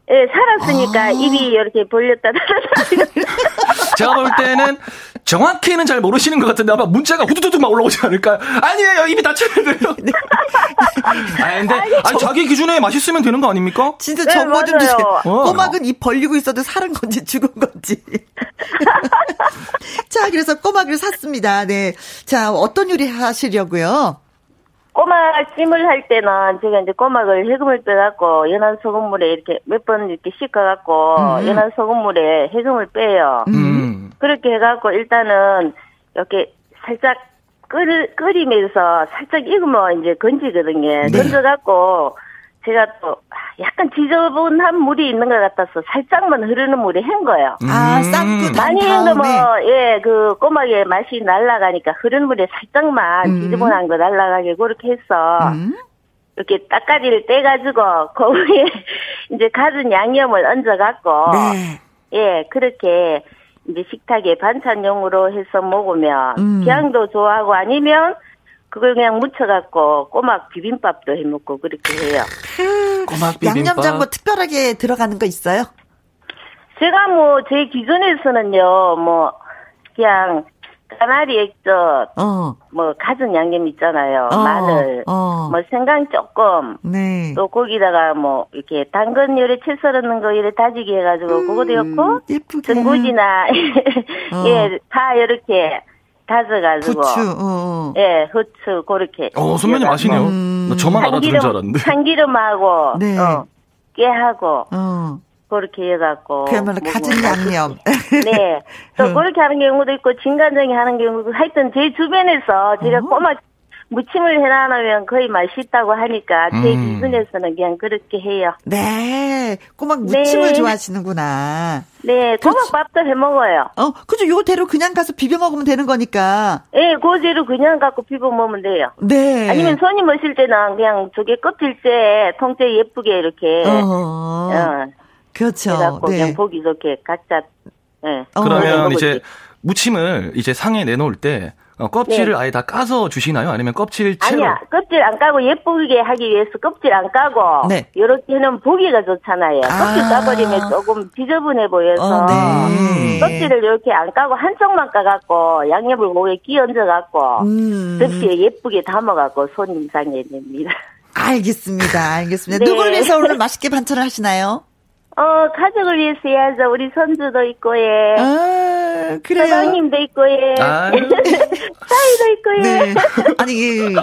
예, 살았으니까 아. 입이 이렇게 벌렸다 제가 볼 때는 정확히는 잘 모르시는 것 같은데 아마 문자가 후두두둑 막 올라오지 않을까요? 아니에요 입이 닫혔는데요. 아 근데 아니, 자기 기준에 맛있으면 되는 거 아닙니까? 진짜 네, 정보 좀. 주세요. 어. 꼬막은 입 벌리고 있어도 살은 건지 죽은 건지. 자, 그래서 꼬막을 샀습니다. 네. 자, 어떤 요리 하시려고요? 꼬막 찜을 할 때는 제가 이제 꼬막을 해금을 빼갖고 연한 소금물에 이렇게 몇 번 이렇게 씻어갖고 음. 연한 소금물에 해금을 빼요. 음. 그렇게 해갖고 일단은 이렇게 살짝 끓, 끓이면서 살짝 익으면 이제 건지거든요. 네. 건져갖고 제가 또 약간 지저분한 물이 있는 것 같아서 살짝만 흐르는 물에 헹 거예요. 아, 음. 쌈고 단 많이 다음에. 헹으면 예, 그 꼬막의 맛이 날아가니까 흐르는 물에 살짝만 음. 지저분한 거 날아가게 그렇게 해서 음? 이렇게 딱가지를 떼가지고 거기에 이제 갖은 양념을 얹어갖고 네. 예 그렇게 이제 식탁에 반찬용으로 해서 먹으면 음. 기양도 좋아하고 아니면 그걸 그냥 묻혀갖고 꼬막 비빔밥도 해 먹고 그렇게 해요. 꼬막 비빔밥. 양념장 뭐 특별하게 들어가는 거 있어요? 제가 뭐 제 기준에서는요 뭐 그냥 까나리 액젓 어. 뭐 갖은 양념 있잖아요 어, 마늘 어. 뭐 생강 조금 네. 또 거기다가 뭐 이렇게 당근 요래 채 썰었는 거 이래 다지게 해가지고 그거도 넣고 예쁘게. 전구지나 어. 예다 이렇게 다져가지고 부추, 어, 어. 예 후추 그렇게 어 선배님 아시네요. 음. 나 저만 알아들은 줄 알았는데. 참기름하고 네. 어, 깨하고 어. 그렇게 해갖고 그야말로 먹으면 가진 양념. 네. 또 그렇게 하는 경우도 있고 진간장에 하는 경우도 하여튼 제 주변에서 제가 어. 꼬막 무침을 해놔놓으면 거의 맛있다고 하니까 제 음. 기준에서는 그냥 그렇게 해요. 네. 꼬막 무침을 네. 좋아하시는구나. 네, 꼬막밥도 해 먹어요. 어, 그죠. 요대로 그냥 가서 비벼 먹으면 되는 거니까. 예, 고재로 그냥 갖고 비벼 먹으면 돼요. 네. 아니면 손님 오실 때는 그냥 저게 껍질째 통째 예쁘게 이렇게 어. 어, 그렇죠. 해갖고 네. 그냥 보기 좋게 각자 예. 어. 그러면 이제 수 무침을 이제 상에 내놓을 때 어, 껍질을 아예 다 까서 주시나요? 아니면 껍질 채로? 네. 아니야, 껍질 안 까고 예쁘게 하기 위해서 껍질 안 까고, 네. 이렇게 해놓으면 보기가 좋잖아요. 아. 껍질 까버리면 조금 지저분해 보여서, 어, 네. 껍질을 이렇게 안 까고 한쪽만 까갖고, 양념을 목에 끼 얹어갖고, 음. 접시에 예쁘게 담아갖고 손님상에 냅니다. 알겠습니다. 알겠습니다. 네. 누굴 위해서 오늘 맛있게 반찬을 하시나요? 어, 가족을 위해서 해야죠. 우리 손주도 있고, 예. 아, 그래요. 사장님도 있고, 예. 아유. 사이도 있고, 예. 네. 아니,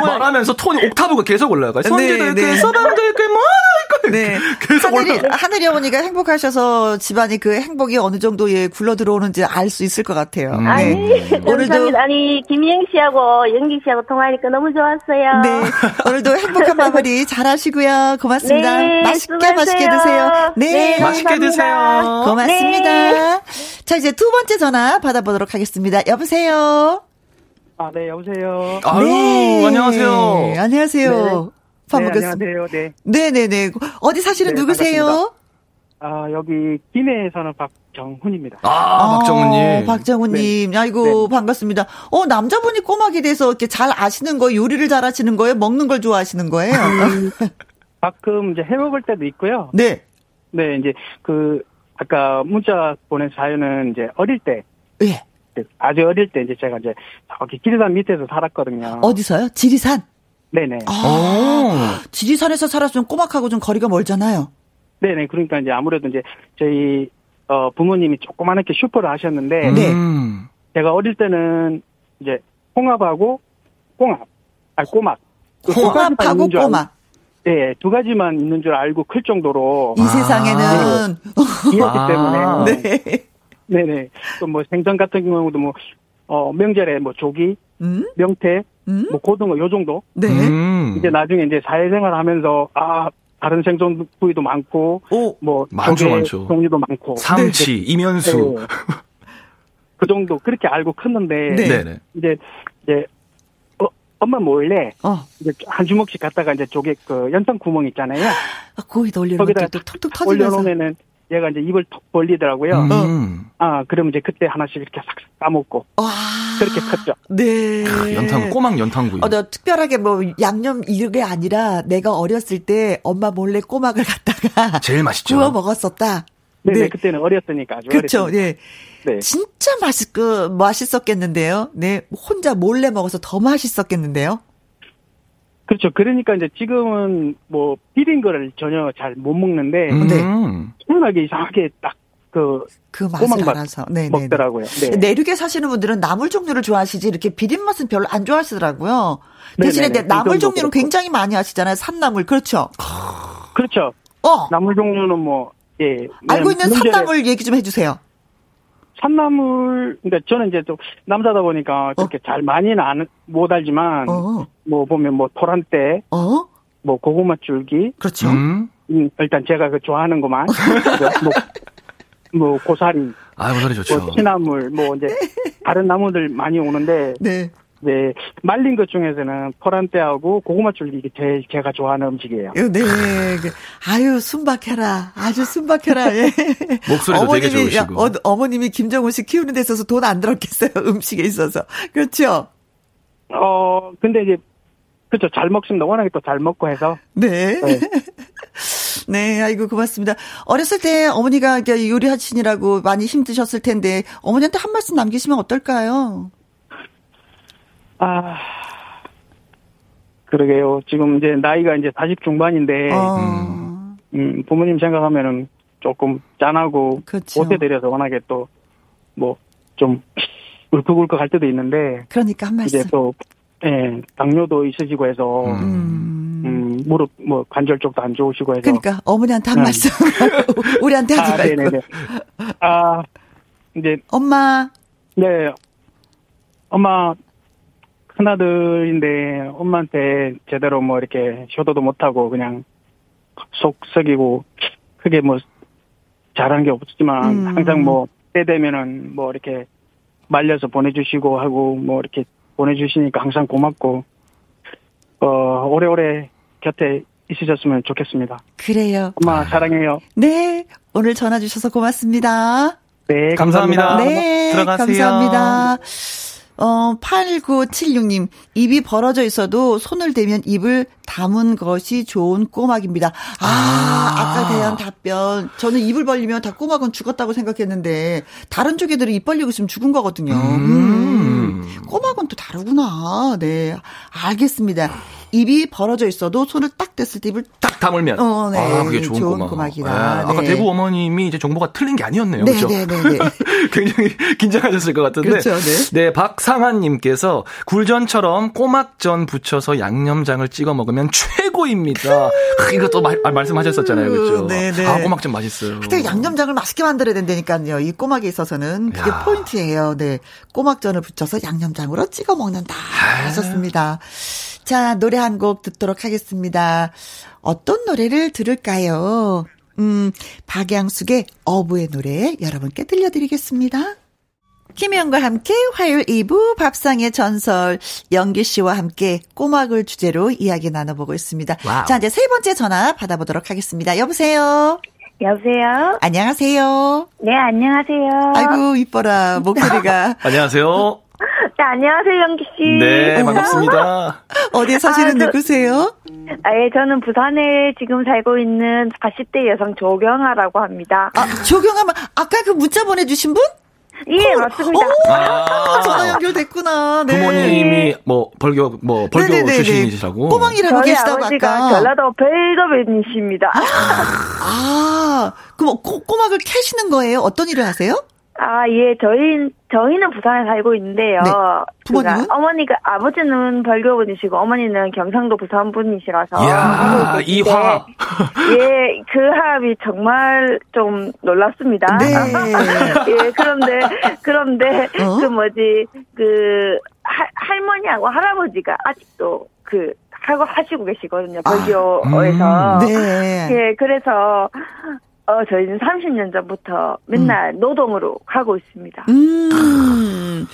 말. 말하면서 톤이 옥타브가 계속 올라가요. 네, 손지도 있고, 네. 서방도 있고, 뭐 있고. 네. 계속 하늘이, 올라가. 하늘이 어머니가 행복하셔서 집안이 그 행복이 어느 정도에 굴러 들어오는지 알 수 있을 것 같아요. 음. 아니, 네. 오늘도, 감사합니다. 아니, 김영 씨하고 영기 씨하고 통화하니까 너무 좋았어요. 네. 오늘도 행복한 마무리 잘 하시고요. 고맙습니다. 네, 맛있게 수고하세요. 맛있게 드세요. 네. 네, 맛있게 감사합니다. 드세요. 고맙습니다. 네. 자, 이제 두 번째 전화 받아보도록 하겠습니다. 여보세요? 아, 네, 여보세요. 아유, 네. 안녕하세요. 안녕하세요. 네, 반갑습니다. 안녕하세요. 네. 네네네. 어디 사시는 네, 누구세요? 반갑습니다. 아, 여기 김해에 사는 박정훈입니다. 아, 박정훈님. 어, 박정훈님. 아이고, 반갑습니다. 어, 남자분이 꼬막에 대해서 이렇게 잘 아시는 거예요? 요리를 잘 하시는 거예요? 먹는 걸 좋아하시는 거예요? 가끔 이제 해 먹을 때도 있고요. 네. 네, 이제 그 아까 문자 보낸 사연은 이제 어릴 때 예. 아주 어릴 때 이제 제가 이제 저기 지리산 밑에서 살았거든요. 어디서요? 지리산? 네네. 아, 지리산에서 살았으면 꼬막하고 좀 거리가 멀잖아요. 네네. 그러니까 이제 아무래도 이제 저희 어 부모님이 조그맣게 슈퍼를 하셨는데 네. 음. 제가 어릴 때는 이제 홍합하고 꽁합, 아 꼬막 가지만 홍합하고 꼬막. 네, 두 가지만 있는 줄 알고 클 정도로 이 세상에는. 이었기 아. 때문에 네. 네네. 또 뭐 생선 같은 경우도 뭐, 어, 명절에 뭐 조기, 음? 명태, 음? 뭐 고등어 요 정도. 네. 음. 이제 나중에 이제 사회생활 하면서, 아, 다른 생선 부위도 많고, 오. 뭐, 많죠, 조개 많죠. 종류도 많고. 삼치, 이면수. 네. 그 정도 그렇게 알고 컸는데, 네. 네네. 이제, 이제, 어, 엄마 몰래, 어. 이제 한 주먹씩 갖다가 이제 조개 그 연탄 구멍 있잖아요. 아, 고기도 올려놓은 거기다가 것도 톡톡 터지면서. 올려놓으면은, 얘가 이제 입을 톡 벌리더라고요. 음. 아, 그러면 이제 그때 하나씩 이렇게 싹싹 까먹고 와. 그렇게 컸죠. 네. 연탄 꼬막 연탄구이. 어, 너 특별하게 뭐 양념 이게 아니라 내가 어렸을 때 엄마 몰래 꼬막을 갖다가 제일 맛있죠. 구워 먹었었다. 네네, 네. 그때는 어렸으니까 아주 그렇죠. 예. 네. 진짜 맛있 그 맛있었겠는데요. 네. 혼자 몰래 먹어서 더 맛있었겠는데요. 그렇죠. 그러니까 이제 지금은 뭐 비린 거를 전혀 잘 못 먹는데 음. 네. 희한하게 이상하게 딱 그 그 맛을 꼬막 맛 알아서. 네, 네. 먹더라고요. 네. 내륙에 사시는 분들은 나물 종류를 좋아하시지 이렇게 비린 맛은 별로 안 좋아하시더라고요. 대신에 네네네. 나물 이건 종류는 그렇고. 굉장히 많이 하시잖아요. 산나물. 그렇죠. 그렇죠. 어. 나물 종류는 뭐 예. 알고 있는 문제- 산나물 얘기 좀 해주세요. 산나물 그러니까 저는 이제 또 남자다 보니까 그렇게 잘 많이는 안, 못 알지만 어. 뭐 보면 뭐 토란대, 어? 뭐 고구마 줄기, 그렇죠. 음. 음, 일단 제가 그 좋아하는 것만 뭐, 뭐 고사리, 아, 고사리 좋죠. 뭐 취나물, 뭐 이제 다른 나무들 많이 오는데 네. 네 말린 것 중에서는 토란대하고 고구마 줄기 이게 제일 제가 좋아하는 음식이에요. 네. 그, 아유, 순박해라. 아주 순박해라. 예. 목소리도 되게 좋으시고. 어, 어머님이 김정은 씨 키우는 데 있어서 돈 안 들었겠어요. 음식에 있어서. 그렇죠. 어 근데 이제 그렇죠 잘 먹습니다. 워낙에 또 잘 먹고 해서 네. 네. 네, 아이고, 고맙습니다. 어렸을 때 어머니가 요리하시느라고 많이 힘드셨을 텐데, 어머니한테 한 말씀 남기시면 어떨까요? 아 그러게요. 지금 이제 나이가 이제 40 중반인데 어, 음, 부모님 생각하면은 조금 짠하고 그렇죠. 대려서 워낙에 또 뭐 좀 울컥울컥 할 때도 있는데 그러니까 한 말씀. 이제 또 예, 당뇨도 있으시고 해서 음. 음, 무릎 뭐 관절 쪽도 안 좋으시고 해서 그러니까 어머니한테 한 음. 말씀. 우리한테 하지 아, 말고. 네네네. 아 이제 엄마, 네 엄마 큰아들인데 엄마한테 제대로 뭐 이렇게 효도도 못하고 그냥 속 썩이고 크게 뭐 잘한 게 없지만 음. 항상 뭐 때 되면은 뭐 이렇게 말려서 보내주시고 하고 뭐 이렇게 보내주시니까 항상 고맙고 어 오래오래 곁에 있으셨으면 좋겠습니다. 그래요. 엄마 사랑해요. 네, 오늘 전화 주셔서 고맙습니다. 네 감사합니다. 감사합니다. 네, 들어가세요. 감사합니다. 어, 8976님, 입이 벌어져 있어도 손을 대면 입을 담은 것이 좋은 꼬막입니다. 아, 아, 까 대한 답변. 저는 입을 벌리면 다 꼬막은 죽었다고 생각했는데, 다른 조개들은 입 벌리고 있으면 죽은 거거든요. 음. 꼬막은 또 다르구나. 네. 알겠습니다. 입이 벌어져 있어도 손을 딱 댔을 때 입을 딱 다물면. 어, 네. 아, 그게 좋은, 좋은 꼬막. 꼬막이다. 네. 아까 네. 대구 어머님이 이제 정보가 틀린 게 아니었네요. 네, 그렇죠? 네, 네, 네. 굉장히 긴장하셨을 것 같은데. 그렇죠, 네. 박상한 님께서 굴전처럼 꼬막전 붙여서 양념장을 찍어 먹으면 최고입니다. 아, 이것도 말, 아, 말씀하셨었잖아요. 그렇죠? 네, 네. 아, 꼬막전 맛있어요. 하여튼 양념장을 맛있게 만들어야 된다니까요. 이 꼬막에 있어서는 그게 야. 포인트예요. 네. 꼬막전을 붙여서 양념장으로 찍어 먹는다. 아. 하셨습니다. 자, 노래 한 곡 듣도록 하겠습니다. 어떤 노래를 들을까요? 음, 박양숙의 어부의 노래 여러분께 들려드리겠습니다. 김혜영과 함께 화요일 2부 밥상의 전설 영기 씨와 함께 꼬막을 주제로 이야기 나눠보고 있습니다. 와우. 자, 이제 세 번째 전화 받아보도록 하겠습니다. 여보세요? 여보세요? 안녕하세요. 네, 안녕하세요. 아이고, 이뻐라, 목소리가. 안녕하세요. 네, 안녕하세요, 영기 씨. 네, 반갑습니다. 어디에 사시는 아, 저- 누구세요? 아, 예, 저는 부산에 지금 살고 있는 40대 여성 조경아라고 합니다. 아, 조경하면, 아까 그 문자 보내주신 분? 예, 맞습니다. 오, 아. 전화 연결됐구나. 네. 부모님이 뭐 벌교 뭐 벌교 네네네네. 출신이시라고. 꼬막이라고 저희 계시다고 아버지가 아까. 전라도 벨더벤이십니다. 아, 그럼 꼬, 꼬막을 캐시는 거예요? 어떤 일을 하세요? 아, 예, 저희, 저희는 부산에 살고 있는데요. 네. 부모님은? 그러니까 어머니가, 아버지는 벌교분이시고, 어머니는 경상도 부산 분이시라서. 이야, 이 화합. 예, 그 합이 정말 좀 놀랍습니다. 네. 예, 그런데, 그런데, 어? 그 뭐지, 그, 할, 할머니하고 할아버지가 아직도 그, 하고 하시고 계시거든요. 벌교에서. 음. 네. 예, 그래서, 어, 저희는 30년 전부터 맨날 노동으로 가고 있습니다. 음.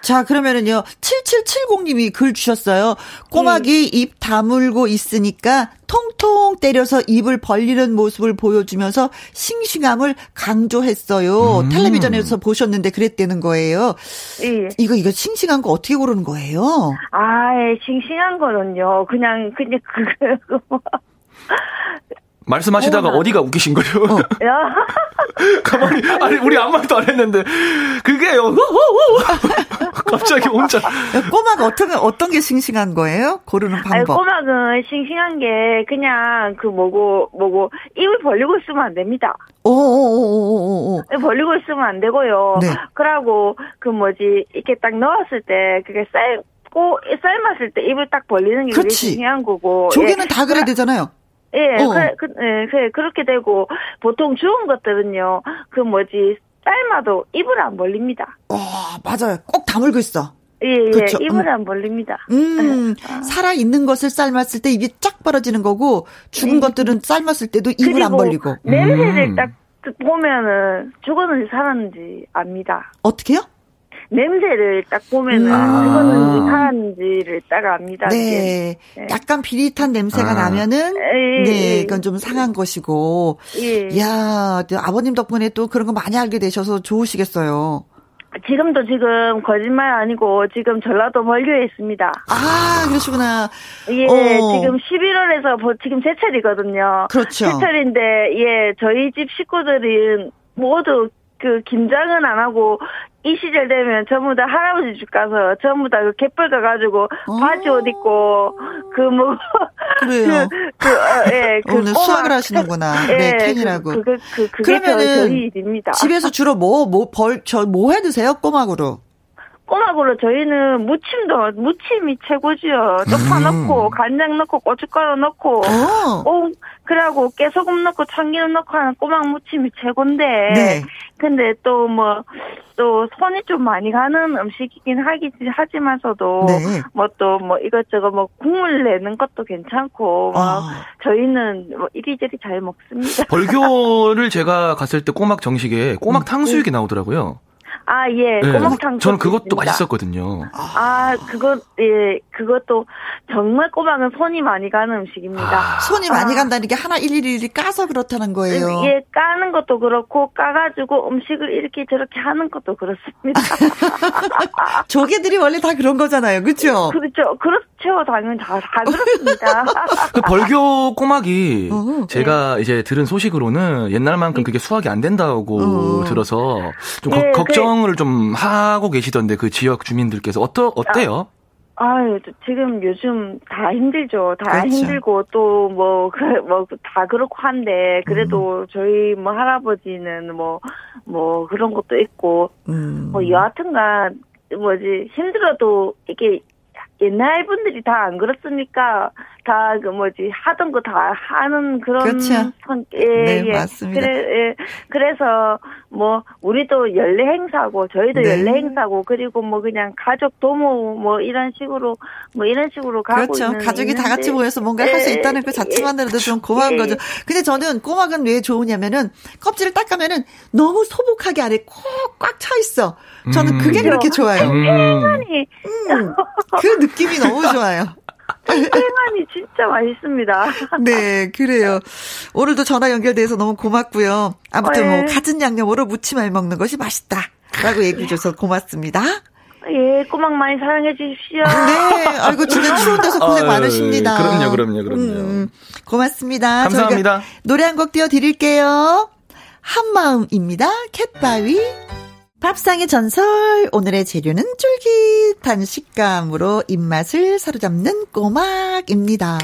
자, 그러면은요, 7770님이 글 주셨어요. 꼬막이 네. 입 다물고 있으니까 통통 때려서 입을 벌리는 모습을 보여주면서 싱싱함을 강조했어요. 음. 텔레비전에서 보셨는데 그랬다는 거예요. 예. 이거, 이거 싱싱한 거 어떻게 고르는 거예요? 아, 예, 싱싱한 거는요. 그냥 그냥 그거 뭐. 말씀하시다가 어머나. 어디가 웃기신 거예요? 야, 가만히 아니 우리 아무 말도 안 했는데 그게요. 갑자기 혼자 꼬막 어떤, 어떤 게 싱싱한 거예요? 고르는 아니 방법. 꼬막은 싱싱한 게 그냥 그 뭐고 뭐고 입을 벌리고 있으면 안 됩니다. 오오오오오오. 벌리고 있으면 안 되고요. 네. 그러고 그 뭐지 이렇게 딱 넣었을 때 그게 삶고 삶았을 때 입을 딱 벌리는 게 그게 그렇지. 싱싱한 거고. 조개는 예. 다 그래야 되잖아요. 예, 어. 그래, 그, 예, 그래, 그렇게 되고, 보통 주운 것들은요, 그 뭐지, 삶아도 입을 안 벌립니다. 어, 맞아요. 꼭 다물고 있어. 예, 예, 그쵸. 입을 음. 안 벌립니다. 음, 살아 있는 것을 삶았을 때 입이 쫙 벌어지는 거고 죽은 것들은 삶았을 때도 입을 안 벌리고. 냄새를 음. 딱 보면은 죽었는지 살았는지 압니다. 어떻게요? 냄새를 딱 보면은 아. 죽었는지 살았는지를 딱 압니다. 네. 네. 약간 비릿한 냄새가 아. 나면은 예, 네, 예. 그건 좀 상한 것이고. 예. 야, 또 아버님 덕분에 또 그런 거 많이 알게 되셔서 좋으시겠어요. 지금도 지금 거짓말 아니고 지금 전라도 벌교에 있습니다. 아, 그러시구나. 예, 어. 지금 11월에서 지금 제철이거든요. 그렇죠. 제철인데, 예, 저희 집 식구들이 모두 그 김장은 안 하고 이 시절 되면 전부 다 할아버지 집 가서 전부 다 그 갯벌 가가지고 어. 바지 옷 입고 그 뭐, 그래요. 그, 그, 어, 예, 그 오늘 꼬막- 수학을 하시는구나. 네, 팬이라고. 그, 그, 그, 그게 그러면은 저희, 저희 일입니다. 집에서 주로 뭐, 뭐, 벌, 저, 뭐해 드세요? 꼬막으로. 꼬막으로 저희는 무침도 무침이 최고지요. 쪽파 음. 넣고 간장 넣고 고춧가루 넣고 어. 어, 그래갖고 깨소금 넣고 참기름 넣고 하는 꼬막 무침이 최고인데. 네. 근데 또 뭐, 또 손이 좀 많이 가는 음식이긴 하기, 하지만서도. 네. 뭐또뭐 이것저것 뭐 국물 내는 것도 괜찮고. 뭐 아. 저희는 뭐 이리저리 잘 먹습니다. 벌교를 제가 갔을 때 꼬막 정식에 꼬막 탕수육이 나오더라고요. 아, 예. 네. 꼬막탕. 저는 그것도 있습니다. 맛있었거든요. 아, 그거, 예, 그것도 정말 꼬막은 손이 많이 가는 음식입니다. 아. 손이 많이 간다는 게 하나 일일이 까서 그렇다는 거예요. 예, 까는 것도 그렇고, 까가지고 음식을 이렇게 저렇게 하는 것도 그렇습니다. 조개들이 원래 다 그런 거잖아요. 그죠? 그렇죠. 그렇죠. 당연히 다, 다 그렇습니다. 그 벌교 꼬막이 어. 제가 이제 들은 소식으로는 옛날만큼 그게 수확이 안 된다고 어. 들어서 좀 예, 거- 걱정 을 좀 하고 계시던데 그 지역 주민들께서 어떠 어때요? 아유, 저 지금 요즘 다 힘들죠. 다 그렇죠. 힘들고 또 뭐, 그, 뭐, 다 그렇고 한데, 음. 그래도 저희 뭐 할아버지는 뭐, 뭐 그런 것도 있고, 음. 뭐 여하튼간 뭐지 힘들어도 이게 옛날 분들이 다 안 그렇습니까? 다 그 뭐지 하던 거 다 하는 그런 그렇죠. 성, 예, 네, 예. 맞습니다. 그래, 예. 그래서 뭐 우리도 연례 행사고 저희도 네. 연례 행사고 그리고 뭐 그냥 가족 도모 뭐 이런 식으로 뭐 이런 식으로 가고 그렇죠. 있는 가족이 다 같이 있는데. 모여서 뭔가 할수 예, 있다는 그 예, 자체만으로도 좀 고마운 예. 거죠. 근데 저는 꼬막은 왜 좋으냐면은 껍질을 딱 가면은 너무 소복하게 안에 꼭 꽉 차 있어. 저는 음. 그게 그렇게 좋아요. 음. 팽만이 음, 그 느낌이 너무 좋아요. 팽만이 진짜 맛있습니다. 네, 그래요. 오늘도 전화 연결돼서 너무 고맙고요. 아무튼 뭐 네. 갖은 양념으로 무침알 먹는 것이 맛있다. 라고 얘기해 줘서 고맙습니다. 예, 꼬막 많이 사랑해 주십시오. 네, 아이고 주변 추운 데서 고생 많으십니다. 그럼요, 그럼요, 그럼요. 음, 고맙습니다. 감사합니다. 저희가 노래 한 곡 띄워 드릴게요. 한마음입니다. 캣바위. 밥상의 전설 오늘의 재료는 쫄깃한 식감으로 입맛을 사로잡는 꼬막입니다.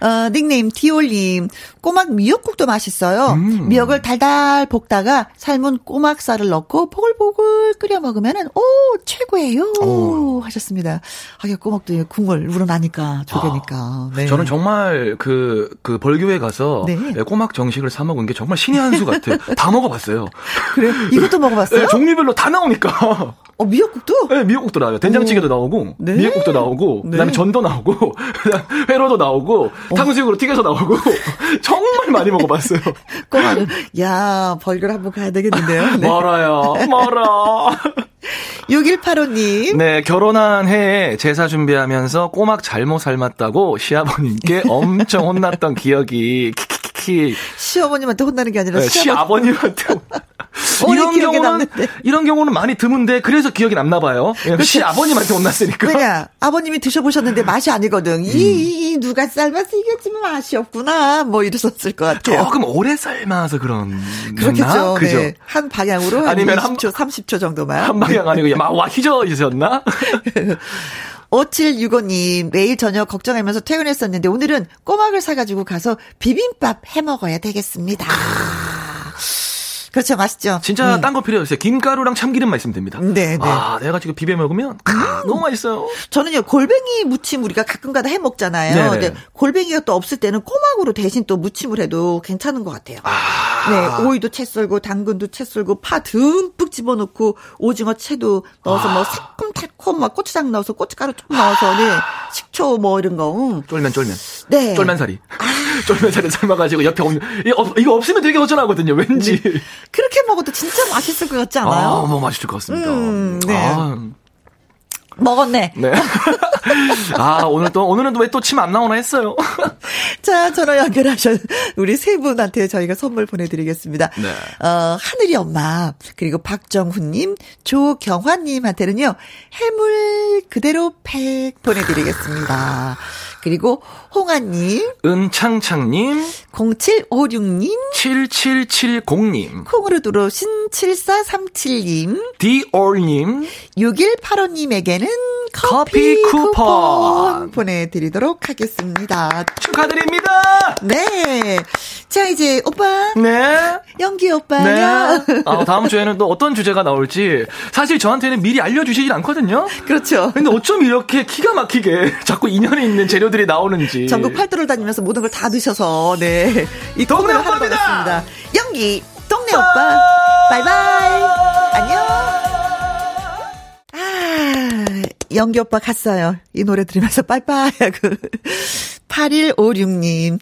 어, 닉네임 디올님 꼬막 미역국도 맛있어요. 음. 미역을 달달 볶다가 삶은 꼬막살을 넣고 보글보글 끓여 먹으면은 오 최고예요 오. 하셨습니다. 하긴 꼬막도 국물 우러나니까 조개니까. 네. 저는 정말 그, 그 벌교에 가서 네. 꼬막 정식을 사 먹은 게 정말 신의 한 수 같아요. 다 먹어봤어요. 그래 이것도 먹어봤어요? 네, 종류별로 다 나오니까. 어 미역국도? 네, 미역국도 나와요. 된장찌개도 오. 나오고, 네. 미역국도 나오고, 네. 그 다음에 전도 나오고, 회로도 나오고, 탕수육으로 튀겨서 나오고, 정말 많이 먹어봤어요. 꼬막은 야 벌교를 한번 가야 되겠는데요. 네. 멀어요, 멀어. 6185님. 네, 결혼한 해에 제사 준비하면서 꼬막 잘못 삶았다고 시아버님께 엄청 혼났던 기억이 키키키키. 시어머님한테 혼나는 게 아니라 네, 시아버님. 시아버님한테 오늘 이런 기억에 경우는 남는데. 이런 경우는 많이 드문데 그래서 기억이 남나 봐요. 왜냐면 시아버님한테 혼났으니까. 왜냐 아버님이 드셔보셨는데 맛이 아니거든. 음. 이, 이 누가 삶아서 이겠지만 맛이 없구나. 뭐 이랬었을 것 같아요. 조금 오래 삶아서 그런 그렇겠죠. 그죠? 네. 한 방향으로 한 아니면 20초, 30초 정도만. 한 방향 아니고 막와 휘저으셨나? 5765님, 매일 저녁 걱정하면서 퇴근했었는데 오늘은 꼬막을 사가지고 가서 비빔밥 해 먹어야 되겠습니다. 그렇죠. 맛있죠. 진짜 음. 딴거 필요 없어요. 김가루랑 참기름만 있으면 됩니다. 네, 네. 아, 내가 지금 비벼 먹으면 아, 너무 맛있어요. 저는요 골뱅이 무침 우리가 가끔가다 해 먹잖아요. 네네. 근데 골뱅이가 또 없을 때는 꼬막으로 대신 또 무침을 해도 괜찮은 것 같아요. 네, 오이도 채 썰고 당근도 채 썰고 파 듬뿍 집어넣고 오징어 채도 넣어서 뭐 새콤달콤 막 고추장 넣어서 고춧가루 좀 넣어서 네 식초 뭐 이런 거. 음. 쫄면 쫄면. 네. 쫄면사리. 쫄면사리 삶아가지고 옆에 없는 이거, 없- 이거 없으면 되게 허전하거든요. 왠지. 그렇게 먹어도 진짜 맛있을 것 같지 않아요? 아, 너무 맛있을 것 같습니다. 음, 네. 아, 먹었네. 네. 아, 오늘 또, 오늘은 왜 또 침 안 나오나 했어요. 자, 전화 연결하셔. 우리 세 분한테 저희가 선물 보내드리겠습니다. 네. 어, 하늘이 엄마, 그리고 박정훈님, 조경환님한테는요, 해물 그대로 팩 보내드리겠습니다. 그리고 홍아님, 은창창님, 0756님, 7770님, 콩으로 들어오신 7437님, 디올님, 6185님에게는 커피 커피 쿠폰. 쿠폰 보내드리도록 하겠습니다. 축하드립니다! 네. 자, 이제 오빠. 네. 연기 네. 오빠요. 아, 다음 주에는 또 어떤 주제가 나올지 사실 저한테는 미리 알려주시질 않거든요. 그렇죠. 근데 어쩜 이렇게 기가 막히게 자꾸 인연이 있는 재료들이 나오는지. 전국 팔도를 다니면서 모든 걸 다 드셔서, 네. 이 동네 오빠입니다. 연기, 동네 오빠. 바이바이. 연기 오빠 갔어요. 이 노래 들으면서 빠이빠이 하고. 8156님.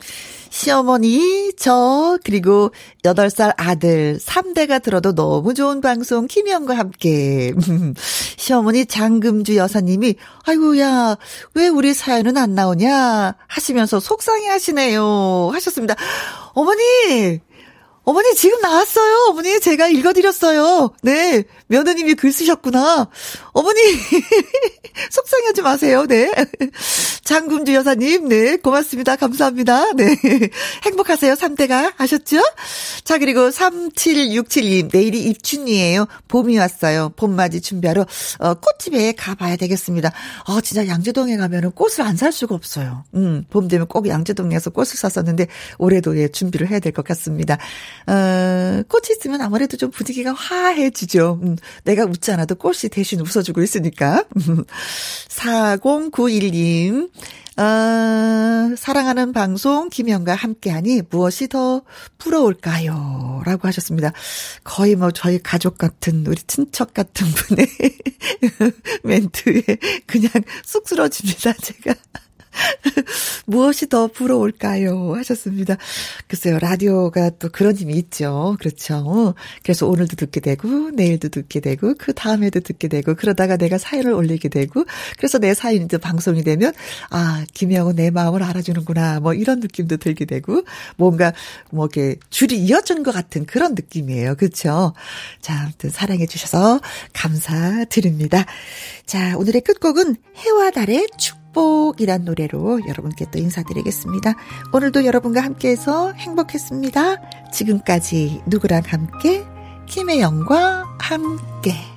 시어머니, 저, 그리고 8살 아들, 3대가 들어도 너무 좋은 방송, 김희영과 함께. 시어머니 장금주 여사님이, 아이고야, 왜 우리 사연은 안 나오냐? 하시면서 속상해 하시네요. 하셨습니다. 어머니! 어머니 지금 나왔어요. 어머니 제가 읽어드렸어요. 네 며느님이 글 쓰셨구나. 어머니 속상해하지 마세요. 네 장금주 여사님 네 고맙습니다. 감사합니다. 네 행복하세요. 3대가 아셨죠? 자 그리고 3767님 내일이 입춘이에요. 봄이 왔어요. 봄맞이 준비하러 어, 꽃집에 가봐야 되겠습니다. 아 진짜 양재동에 가면은 꽃을 안 살 수가 없어요. 음 봄 되면 꼭 양재동에서 꽃을 샀었는데 올해도 예 준비를 해야 될 것 같습니다. 어, 꽃이 있으면 아무래도 좀 분위기가 화해지죠. 음, 내가 웃지 않아도 꽃이 대신 웃어주고 있으니까. 4091님, 어, 사랑하는 방송 김영과 함께하니 무엇이 더 부러울까요? 라고 하셨습니다. 거의 뭐 저희 가족 같은, 우리 친척 같은 분의 멘트에 그냥 쑥 쓰러집니다, 제가. 무엇이 더 부러울까요? 하셨습니다. 글쎄요, 라디오가 또 그런 힘이 있죠. 그렇죠. 그래서 오늘도 듣게 되고, 내일도 듣게 되고, 그 다음에도 듣게 되고, 그러다가 내가 사연을 올리게 되고, 그래서 내 사연이 또 방송이 되면, 아, 김혜영은 내 마음을 알아주는구나. 뭐 이런 느낌도 들게 되고, 뭔가, 뭐 이렇게 줄이 이어진 것 같은 그런 느낌이에요. 그렇죠. 자, 아무튼 사랑해주셔서 감사드립니다. 자, 오늘의 끝곡은 해와 달의 축 행복이란 노래로 여러분께 또 인사드리겠습니다. 오늘도 여러분과 함께해서 행복했습니다. 지금까지 누구랑 함께 김혜영과 함께.